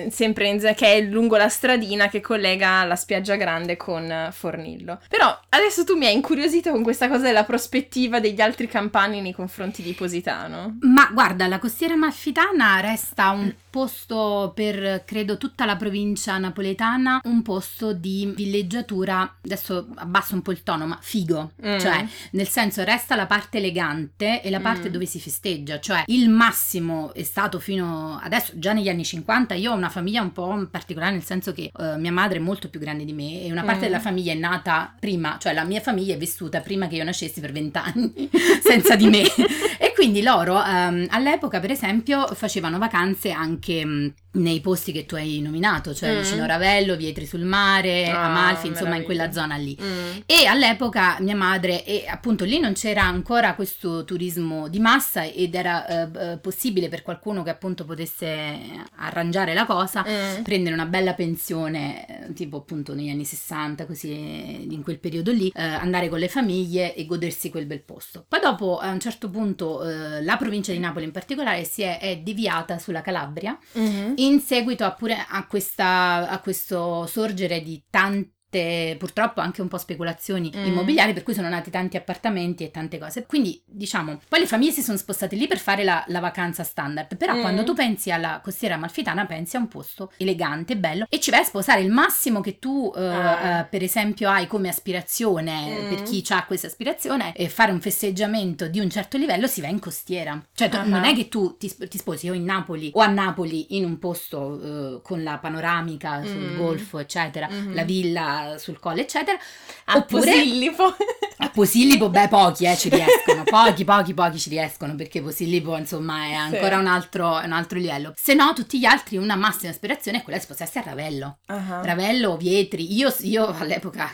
è sempre in, che è lungo la stradina che collega la spiaggia grande con Fornillo. Però adesso tu mi hai incuriosito con questa cosa della prospettiva degli altri campani nei confronti di Positano. Ma guarda, la costiera malfitana resta un posto per credo tutta la provincia napoletana, un posto di villeggiatura, adesso abbasso un po' il tono, ma figo, mm. cioè nel senso resta la parte elegante e la parte mm. dove si festeggia, cioè il massimo è stato fino adesso, già negli anni 50, io ho una famiglia un po' particolare nel senso che uh, mia madre è molto più grande di me e una parte mm. della famiglia è nata prima, cioè la mia famiglia è vissuta prima che io nascessi per vent'anni *laughs* senza di me *laughs* e quindi loro um, all'epoca per esempio facevano vacanze anche um, nei posti che tu hai nominato, cioè mm. vicino Ravello, Vietri sul mare, ah, Amalfi, insomma in quella zona lì. Mm. E all'epoca mia madre, e appunto lì non c'era ancora questo turismo di massa ed era eh, eh possibile per qualcuno che appunto potesse arrangiare la cosa, mm. prendere una bella pensione, eh, tipo appunto negli anni 60, così in quel periodo lì, eh, andare con le famiglie e godersi quel bel posto. Poi dopo a un certo punto eh, la provincia di Napoli in particolare si è, è deviata sulla Calabria. Mm-hmm in seguito a, pure a, questa, a questo sorgere di tanti purtroppo anche un po' speculazioni mm. immobiliari per cui sono nati tanti appartamenti e tante cose quindi diciamo poi le famiglie si sono spostate lì per fare la, la vacanza standard però mm. quando tu pensi alla costiera amalfitana pensi a un posto elegante bello e ci vai a sposare il massimo che tu uh, ah. uh, per esempio hai come aspirazione mm. per chi ha questa aspirazione e fare un festeggiamento di un certo livello si va in costiera cioè uh-huh. non è che tu ti, ti, sposi o in Napoli o a Napoli in un posto uh, con la panoramica sul mm. golfo eccetera mm-hmm. la villa sul colle, eccetera. A Oppure, Posillipo. A Posillipo, beh, pochi eh, ci riescono, pochi, pochi, pochi ci riescono, perché Posillipo, insomma, è ancora sì. un, altro, un, altro, livello. Se no, tutti gli altri, una massima aspirazione è quella di sposarsi a Ravello. Uh-huh. Ravello, Vietri. Io, io, all'epoca,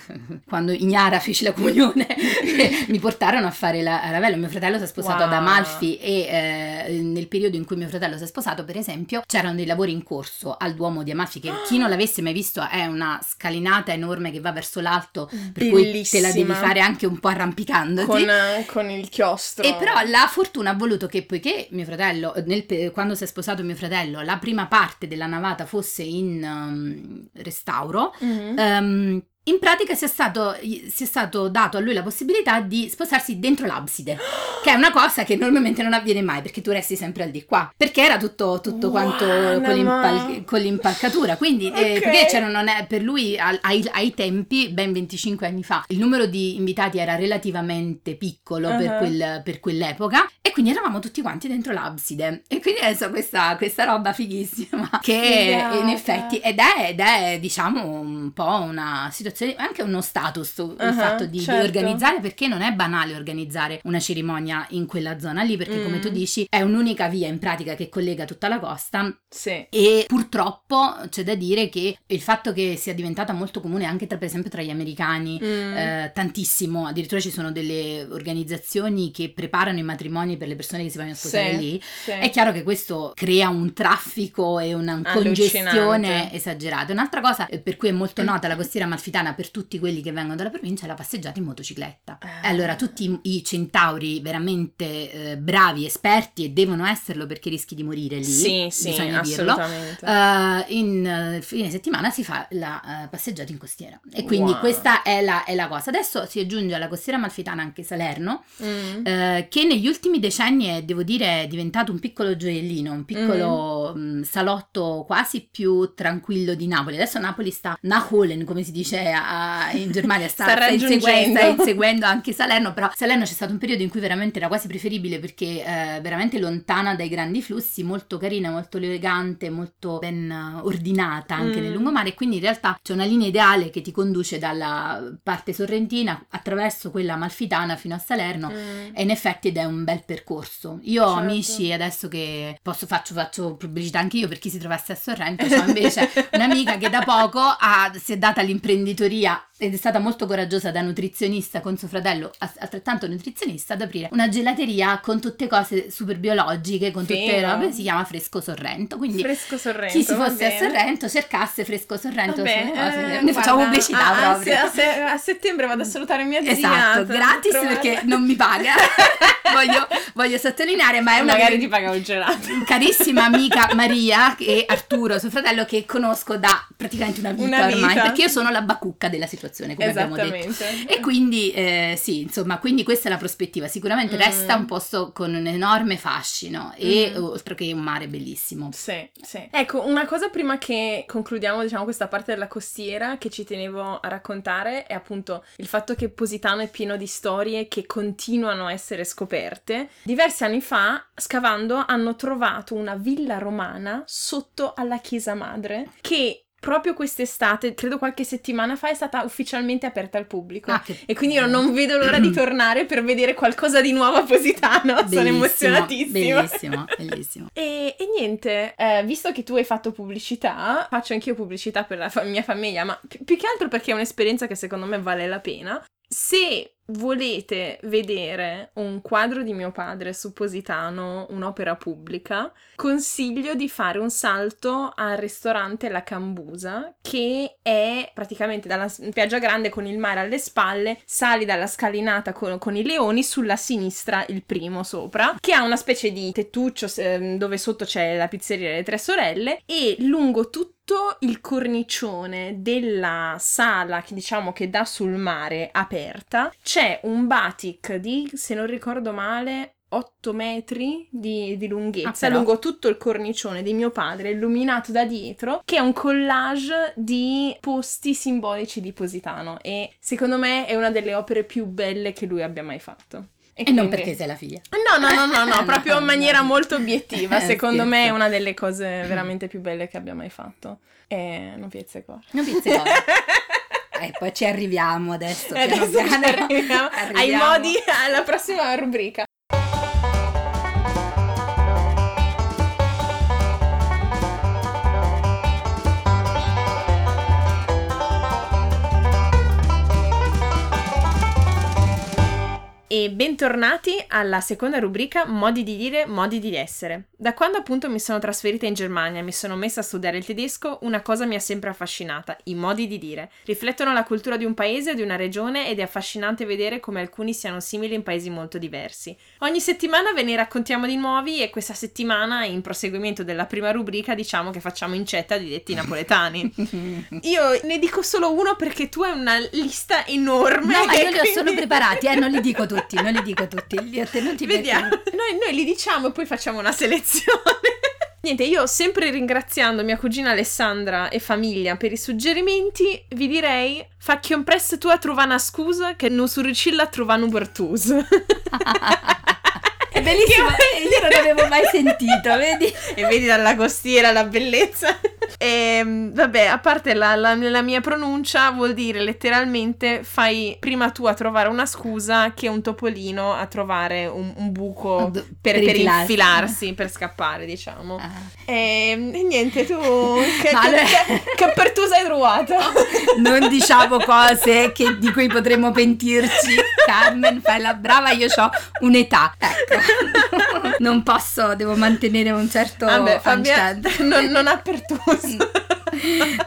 quando Ignara fece la comunione, *laughs* mi portarono a fare la, a Ravello. Mio fratello si è sposato wow. ad Amalfi e eh, nel periodo in cui mio fratello si è sposato, per esempio, c'erano dei lavori in corso al Duomo di Amalfi, che chi non l'avesse mai visto è una scalinata enorme enorme che va verso l'alto, per Bellissima. cui te la devi fare anche un po' arrampicandoti. Con, con il chiostro. E però la fortuna ha voluto che poiché mio fratello, nel, quando si è sposato mio fratello, la prima parte della navata fosse in um, restauro, mm-hmm. um, in pratica si è, stato, si è, stato, dato a lui la possibilità di sposarsi dentro l'abside, che è una cosa che normalmente non avviene mai perché tu resti sempre al di qua, perché era tutto, tutto wow, quanto con, l'impal- con, l'impalcatura, quindi eh, okay. eh, perché c'erano per lui ai, ai, tempi, ben 25 anni fa, il numero di invitati era relativamente piccolo uh-huh. per, quel, per, quell'epoca e quindi eravamo tutti quanti dentro l'abside e quindi adesso questa, questa roba fighissima che Figata. in effetti ed è, ed è diciamo un po' una situazione situazione, anche uno status il uh-huh, fatto di, certo. di, organizzare, perché non è banale organizzare una cerimonia in quella zona lì, perché mm. come tu mm. dici è un'unica via in pratica che collega tutta la costa. Sì. E purtroppo c'è da dire che il fatto che sia diventata molto comune anche tra, per esempio tra gli americani, mm. eh, tantissimo, addirittura ci sono delle organizzazioni che preparano i matrimoni per le persone che si vogliono sposare sì, lì, sì. è chiaro che questo crea un traffico e una congestione esagerata. Un'altra cosa per cui è molto *clears throat* nota la costiera malfitana italiana per tutti quelli che vengono dalla provincia è la passeggiata in motocicletta. Ah. Allora tutti i centauri veramente eh, bravi, esperti e devono esserlo perché rischi di morire lì, sì, sì, bisogna dirlo. Uh, in uh, fine settimana si fa la uh, passeggiata in costiera e quindi wow. questa è la, è la, cosa. Adesso si aggiunge alla costiera malfitana anche Salerno mm. che negli ultimi decenni è, devo dire, è diventato un piccolo gioiellino, un piccolo mm. mh, mm, salotto quasi più tranquillo di Napoli. Adesso Napoli sta Naholen, come si dice a, in Germania sta, *laughs* sta, inseguendo, sta, inseguendo, anche Salerno, però Salerno c'è stato un periodo in cui veramente era quasi preferibile perché eh, veramente lontana dai grandi flussi, molto carina, molto elegante, molto ben ordinata anche mm. nel lungomare e quindi in realtà c'è una linea ideale che ti conduce dalla parte sorrentina attraverso quella amalfitana fino a Salerno mm. e in effetti ed è un bel percorso. Io certo. ho amici adesso che posso faccio, faccio pubblicità anche io per chi si trovasse a Sorrento, ho invece *laughs* un'amica che da poco ha, si è data all'imprenditoria ed è stata molto coraggiosa da nutrizionista con suo fratello altrettanto nutrizionista ad aprire una gelateria con tutte cose super biologiche, con tutte le robe, si chiama Fresco Sorrento, quindi Fresco Sorrento. chi si fosse a. Sorrento cercasse Fresco Sorrento. Vabbè, eh, ne facciamo pubblicità a, proprio. a se- a settembre vado a salutare mia zia. Esatto, gratis trovarla. perché non mi paga. *laughs* voglio, voglio sottolineare, ma è una Magari ti paga un gelato. carissima amica Maria e Arturo, suo fratello, che conosco da praticamente una vita, Una vita. ormai, perché io sono la bacucca della situazione, come abbiamo detto. E quindi eh, sì, insomma, quindi questa è la prospettiva. Sicuramente Mm. resta un posto con un enorme fascino e Mm. oltre che un mare bellissimo. Sì, sì. Ecco, una cosa prima che concludiamo, diciamo, questa parte della costiera che ci tenevo a raccontare è appunto il fatto che Positano è pieno di storie che continuano a essere scoperte. Diversi anni fa, scavando, hanno trovato una villa romana sotto alla chiesa madre che proprio quest'estate, credo qualche settimana fa, è stata ufficialmente aperta al pubblico. Ah, che E quindi io non vedo l'ora di *clears throat* tornare per vedere qualcosa di nuovo a Positano. *laughs* Sono emozionatissima. Bellissimo, bellissimo. E, e niente, eh, visto che tu hai fatto pubblicità, faccio anch'io pubblicità per la fa- mia famiglia, ma pi- più che altro perché è un'esperienza che secondo me vale la pena. Se volete vedere un quadro di mio padre su Positano, un'opera pubblica, consiglio di fare un salto al ristorante La Cambusa, che è praticamente dalla spiaggia grande con il mare alle spalle, sali dalla scalinata con, con i leoni, sulla sinistra il primo sopra, che ha una specie di tettuccio se- dove sotto c'è la pizzeria delle tre sorelle e lungo tutto il cornicione della sala che diciamo che dà sul mare aperta un batik di, se non ricordo male, 8 metri di, di lunghezza Ah, lungo tutto il cornicione di mio padre, illuminato da dietro, che è un collage di posti simbolici di Positano e secondo me è una delle opere più belle che lui abbia mai fatto. E non quindi- perché sei la figlia. No, no, no, no, no, No, *laughs* proprio in maniera molto obiettiva. *laughs* Secondo me è una delle cose veramente più belle che abbia mai fatto. E non piezze cuore. Non pizzico. *laughs* E poi ci arriviamo adesso. Piano *laughs* adesso piano. *laughs* arriviamo ai Arriviamo. modi alla prossima rubrica. E bentornati alla seconda rubrica Modi di dire, modi di essere. Da quando appunto mi sono trasferita in Germania e mi sono messa a studiare il tedesco, una cosa mi ha sempre affascinata, i modi di dire. Riflettono la cultura di un paese di una regione ed è affascinante vedere come alcuni siano simili in paesi molto diversi. Ogni settimana ve ne raccontiamo di nuovi e questa settimana, in proseguimento della prima rubrica, diciamo che facciamo incetta di detti napoletani. *laughs* Io ne dico solo uno perché tu hai una lista enorme. No, ma io li ho *laughs* solo preparati, eh, non li dico *laughs* tutti, non li dico tutti, li ho tenuti perché- Vediamo. Noi, noi li diciamo e poi facciamo una *laughs* selezione. Niente, io sempre ringraziando mia cugina Alessandra e famiglia per i suggerimenti, vi direi faccio un presto tu a trovare una scusa che non riuscita a trovare un Bertus. È bellissimo, io non l'avevo mai sentito, vedi? e vedi dalla costiera la bellezza. E vabbè, a parte la, la- la mia pronuncia, vuol dire letteralmente fai prima tu a trovare una scusa che un topolino a trovare un, un buco per, per per infilarsi. per *laughs* scappare, diciamo. Ah. E, e niente, tu che, che, che, che pertusa hai trovato? *laughs* Non diciamo cose che- di cui potremmo pentirci. Carmen, fai la brava, io ho un'età. Ecco. *laughs* Non posso, devo mantenere un certo Vabbè, Fabia accent. non, non ha pertuso.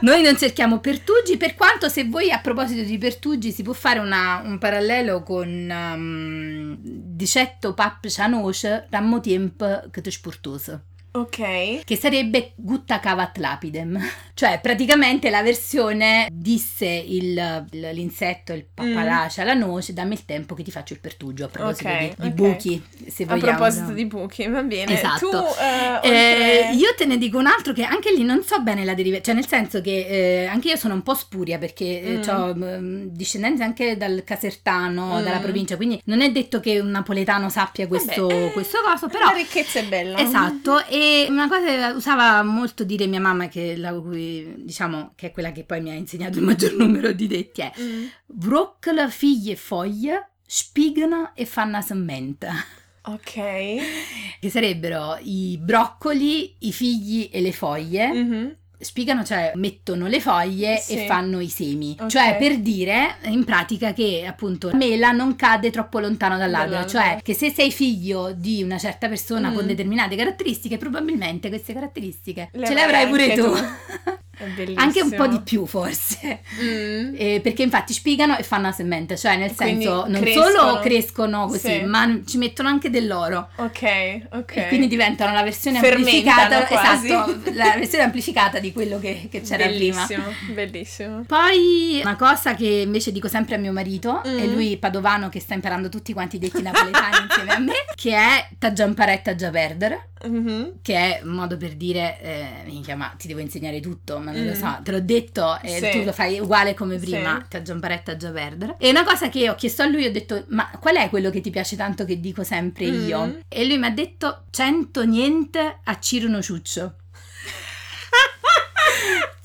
Noi non cerchiamo pertugi, per quanto se voi a proposito di pertugi si può fare una- un parallelo con um, dicetto pap cianoce, rammo tiemp che te spurtoso. Ok. che sarebbe gutta cavat lapidem, *laughs* cioè praticamente la versione disse il- l'insetto, il papalacia, la noce, dammi il tempo che ti faccio il pertugio a proposito Ok, di, di ok. buchi, se A vogliamo. proposito di buchi, va bene. Esatto. Tu, eh, Eh, oltre- io te ne dico un altro che anche lì non so bene la derivazione, cioè nel senso che eh, anche io sono un po' spuria perché eh, Mm. ho mm, discendenze anche dal casertano, Mm. dalla provincia, quindi non è detto che un napoletano sappia questo, Vabbè, eh, questo coso, però La ricchezza è bella. Esatto, e una cosa che usava molto dire mia mamma, che, la diciamo, che è quella che poi mi ha insegnato il maggior numero di detti, è Mm. Figlie e foglie, spigano e fanno semmenta. Ok. Che sarebbero i broccoli, i figli e le foglie. Mhm. Spiegano, cioè mettono le foglie Sì. e fanno i semi. Ok. Cioè per dire in pratica che appunto la mela non cade troppo lontano dall'albero. Cioè che se sei figlio di una certa persona Mm. con determinate caratteristiche, probabilmente queste caratteristiche Le ce le avrai pure anche tu. *laughs* Bellissimo. Anche un po' di più forse. Mm. Eh, perché infatti spiegano e fanno la semente, cioè nel Quindi senso non crescono. solo crescono così, Sì. ma ci mettono anche dell'oro. Ok, ok. E quindi diventano la versione Fermentano amplificata, esatto, la versione amplificata di quello che, che c'era prima. bellissimo, bellissimo. Poi una cosa che invece dico sempre a mio marito, Mm. e lui padovano che sta imparando tutti quanti i detti napoletani *laughs* insieme a me, che è taggiamparetta già perdere, Mhm. che è un modo per dire, eh, minchia ma ti devo insegnare tutto, non mm. lo so, mm. te l'ho detto e sì. tu lo fai uguale come prima, sì. ti aggiungo a già perdere. E una cosa che ho chiesto a lui, ho detto, ma qual è quello che ti piace tanto che dico sempre mm. io? E lui mi ha detto, 100 niente a Ciro Nociuccio.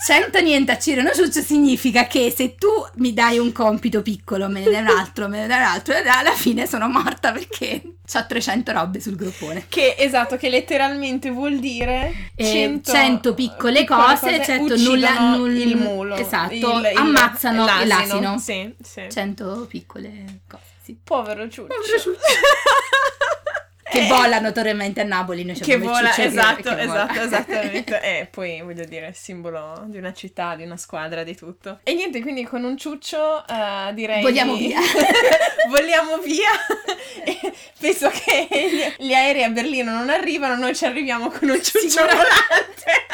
100 niente a Ciro Nociuccio significa che se tu mi dai un compito piccolo, me ne dai un altro, me ne dai un altro, e alla fine sono morta perché ho 300 robe sul gruppone. Che esatto, che letteralmente vuol dire eh, 100, 100 piccole, piccole, cose, cose certo nulla, nulla il mulo. Esatto, il, il, ammazzano l'asino. l'asino. Sì, sì. 100 piccole cose. Sì. Povero Ciuccio. Povero Ciuccio. *laughs* Che Eh, vola notoriamente a Napoli, noi Che il vola, Ciuccio che- esatto, che vola. esatto, *laughs* esattamente. E poi voglio dire, simbolo di una città, di una squadra, di tutto. E niente, quindi con un ciuccio eh, direi. Vogliamo via. *laughs* Vogliamo via. *laughs* E penso che gli, gli aerei a Berlino non arrivano, noi ci arriviamo con un ciuccio volante.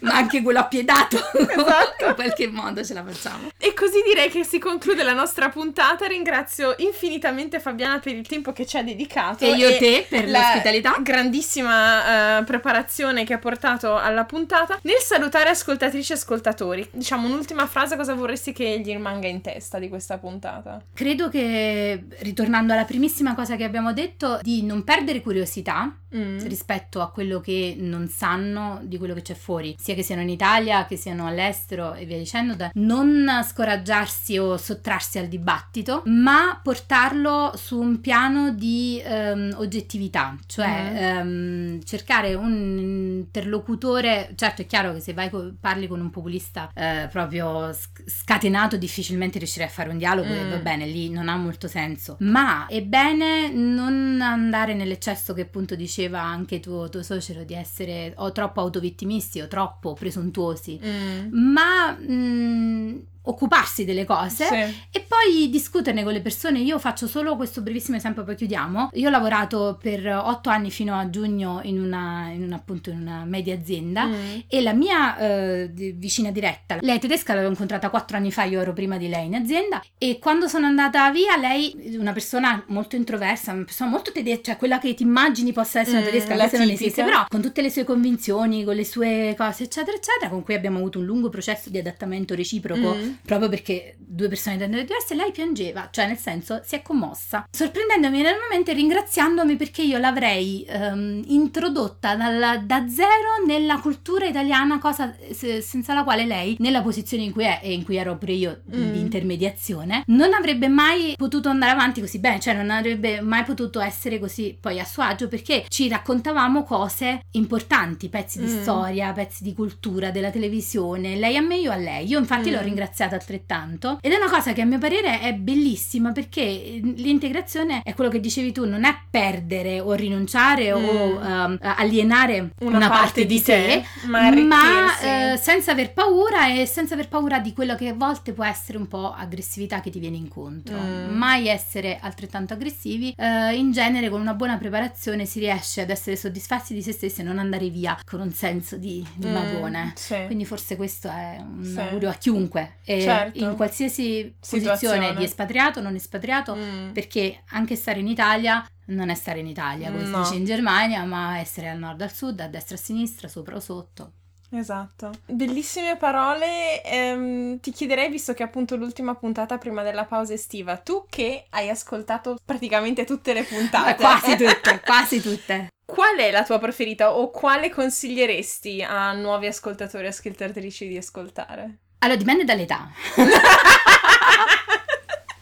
Ma anche quello appiedato, Esatto. in qualche modo ce la facciamo. E così direi che si conclude la nostra puntata. Ringrazio infinitamente Fabiana per il tempo che ci ha dedicato. E io te per la l'ospitalità. grandissima eh, preparazione che ha portato alla puntata. Nel salutare ascoltatrici e ascoltatori, diciamo un'ultima frase, cosa vorresti che gli rimanga in testa di questa puntata? Credo che, ritornando alla primissima cosa che abbiamo detto, di non perdere curiosità Mm. rispetto a quello che non sanno di quello che c'è fuori, sia che siano in Italia, che siano all'estero e via dicendo, da non scoraggiarsi o sottrarsi al dibattito, ma portarlo su un piano di ehm, oggettività, cioè Mhm. ehm, cercare un interlocutore, certo è chiaro che se vai co- parli con un populista eh, proprio sc- scatenato difficilmente riuscirai a fare un dialogo e Mm. va bene, lì non ha molto senso, ma è bene non andare nell'eccesso che appunto diceva anche tuo, tuo suocero di essere o troppo autovittimisti o troppo presuntuosi, Mm. ma mm, occuparsi delle cose Sì. e poi discuterne con le persone. Io faccio solo questo brevissimo esempio, poi chiudiamo. Io ho lavorato per otto anni fino a giugno in una, in una, appunto, in una media azienda. Mm. E la mia eh, vicina diretta, lei tedesca l'avevo incontrata quattro anni fa, io ero prima di lei in azienda e quando sono andata via lei, una persona molto introversa, una persona molto tedesca, cioè quella che ti immagini possa essere una Mm, tedesca, la anche se non esiste, però con tutte le sue convinzioni, con le sue cose eccetera eccetera, con cui abbiamo avuto un lungo processo di adattamento reciproco Mm. Proprio perché due persone identiche diverse, lei piangeva, cioè nel senso si è commossa, sorprendendomi enormemente e ringraziandomi perché io l'avrei ehm, introdotta dal- da zero nella cultura italiana, cosa se- senza la quale lei, nella posizione in cui è e in cui ero pure io Mm. di intermediazione, non avrebbe mai potuto andare avanti così bene, cioè non avrebbe mai potuto essere così poi a suo agio perché ci raccontavamo cose importanti, pezzi di Mm. storia, pezzi di cultura, della televisione, lei a me, io a lei. Io infatti Mm. l'ho ringraziata altrettanto ed è una cosa che a mio parere è bellissima perché l'integrazione è quello che dicevi tu, non è perdere o rinunciare o Mm. ehm, alienare Una, parte, di te, ma, ma eh, senza aver paura e senza aver paura di quello che a volte può essere un po' aggressività che ti viene incontro. Mm. Mai essere altrettanto aggressivi. Eh, in genere con una buona preparazione si riesce ad essere soddisfatti di se stessi e non andare via con un senso di, di Mm, magone. sì. Quindi forse questo è un Sì. augurio a chiunque, e Certo. in qualsiasi posizione Situazione. di espatriato, non espatriato, Mm. perché anche stare in Italia non è stare in Italia, come No. si dice in Germania, ma essere al nord, al sud, a destra, a sinistra, sopra o sotto. Esatto. Bellissime parole. ehm, ti chiederei, visto che è appunto l'ultima puntata prima della pausa estiva, tu che hai ascoltato praticamente tutte le puntate, Eh, quasi tutte, *laughs* quasi tutte. qual è la tua preferita o quale consiglieresti a nuovi ascoltatori e ascoltatrici di ascoltare? Allora, dipende dall'età. *laughs*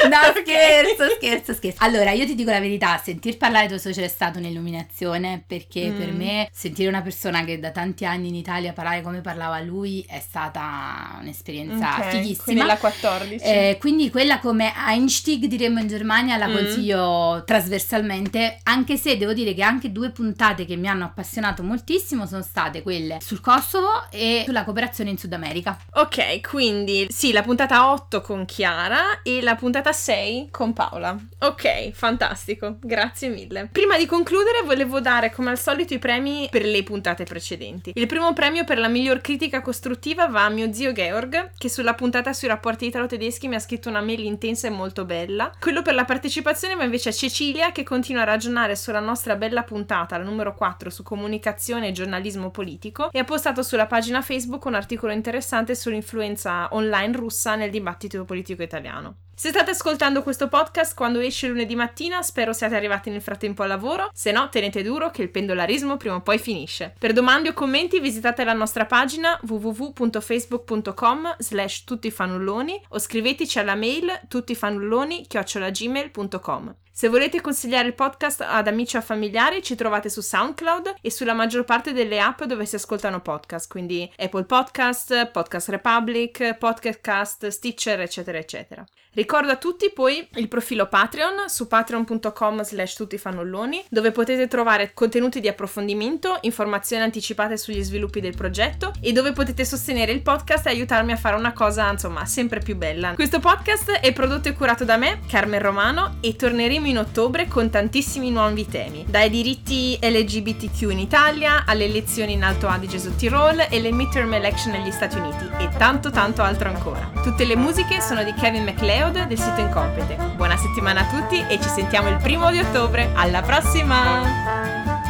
no, *laughs* scherzo, scherzo, scherzo. Allora, io ti dico la verità, sentir parlare tuo suocero è stata un'illuminazione perché mm. per me sentire una persona che da tanti anni in Italia parlare come parlava lui è stata un'esperienza okay, fighissima. Quindi la 14. Eh, quindi quella come Einstieg diremmo in Germania la mm. consiglio trasversalmente, anche se devo dire che anche due puntate che mi hanno appassionato moltissimo sono state quelle sul Kosovo e sulla cooperazione in Sud America. Ok, quindi sì, la puntata 8 con Chiara e la puntata 6 con Paola. Ok, fantastico, grazie mille. Prima di concludere volevo dare come al solito i premi per le puntate precedenti. Il primo premio per la miglior critica costruttiva va a mio zio Georg, che sulla puntata sui rapporti italo-tedeschi mi ha scritto una mail intensa e molto bella. Quello per la partecipazione va invece a Cecilia, che continua a ragionare sulla nostra bella puntata, la numero 4, su comunicazione e giornalismo politico, e ha postato sulla pagina Facebook un articolo interessante sull'influenza online russa nel dibattito politico italiano. Se state ascoltando questo podcast quando esce lunedì mattina, spero siate arrivati nel frattempo al lavoro, se no tenete duro che il pendolarismo prima o poi finisce. Per domande o commenti visitate la nostra pagina www.facebook.com slash tuttifanulloni o scriveteci alla mail tuttifanulloni-gmail.com. Se volete consigliare il podcast ad amici o familiari, ci trovate su SoundCloud e sulla maggior parte delle app dove si ascoltano podcast, quindi Apple Podcast, Podcast Republic, Podcast Stitcher, eccetera, eccetera. Ricordo a tutti poi il profilo Patreon su patreon.com slash tuttifannulloni dove potete trovare contenuti di approfondimento, informazioni anticipate sugli sviluppi del progetto e dove potete sostenere il podcast e aiutarmi a fare una cosa insomma sempre più bella. Questo podcast è prodotto e curato da me, Carmen Romano, e torneremo in ottobre con tantissimi nuovi temi, dai diritti LGBTQ in Italia alle elezioni in Alto Adige su Tirol e le midterm election negli Stati Uniti e tanto tanto altro ancora. Tutte le musiche sono di Kevin Cloud del sito Incompete. Buona settimana a tutti e ci sentiamo il primo di ottobre. Alla prossima!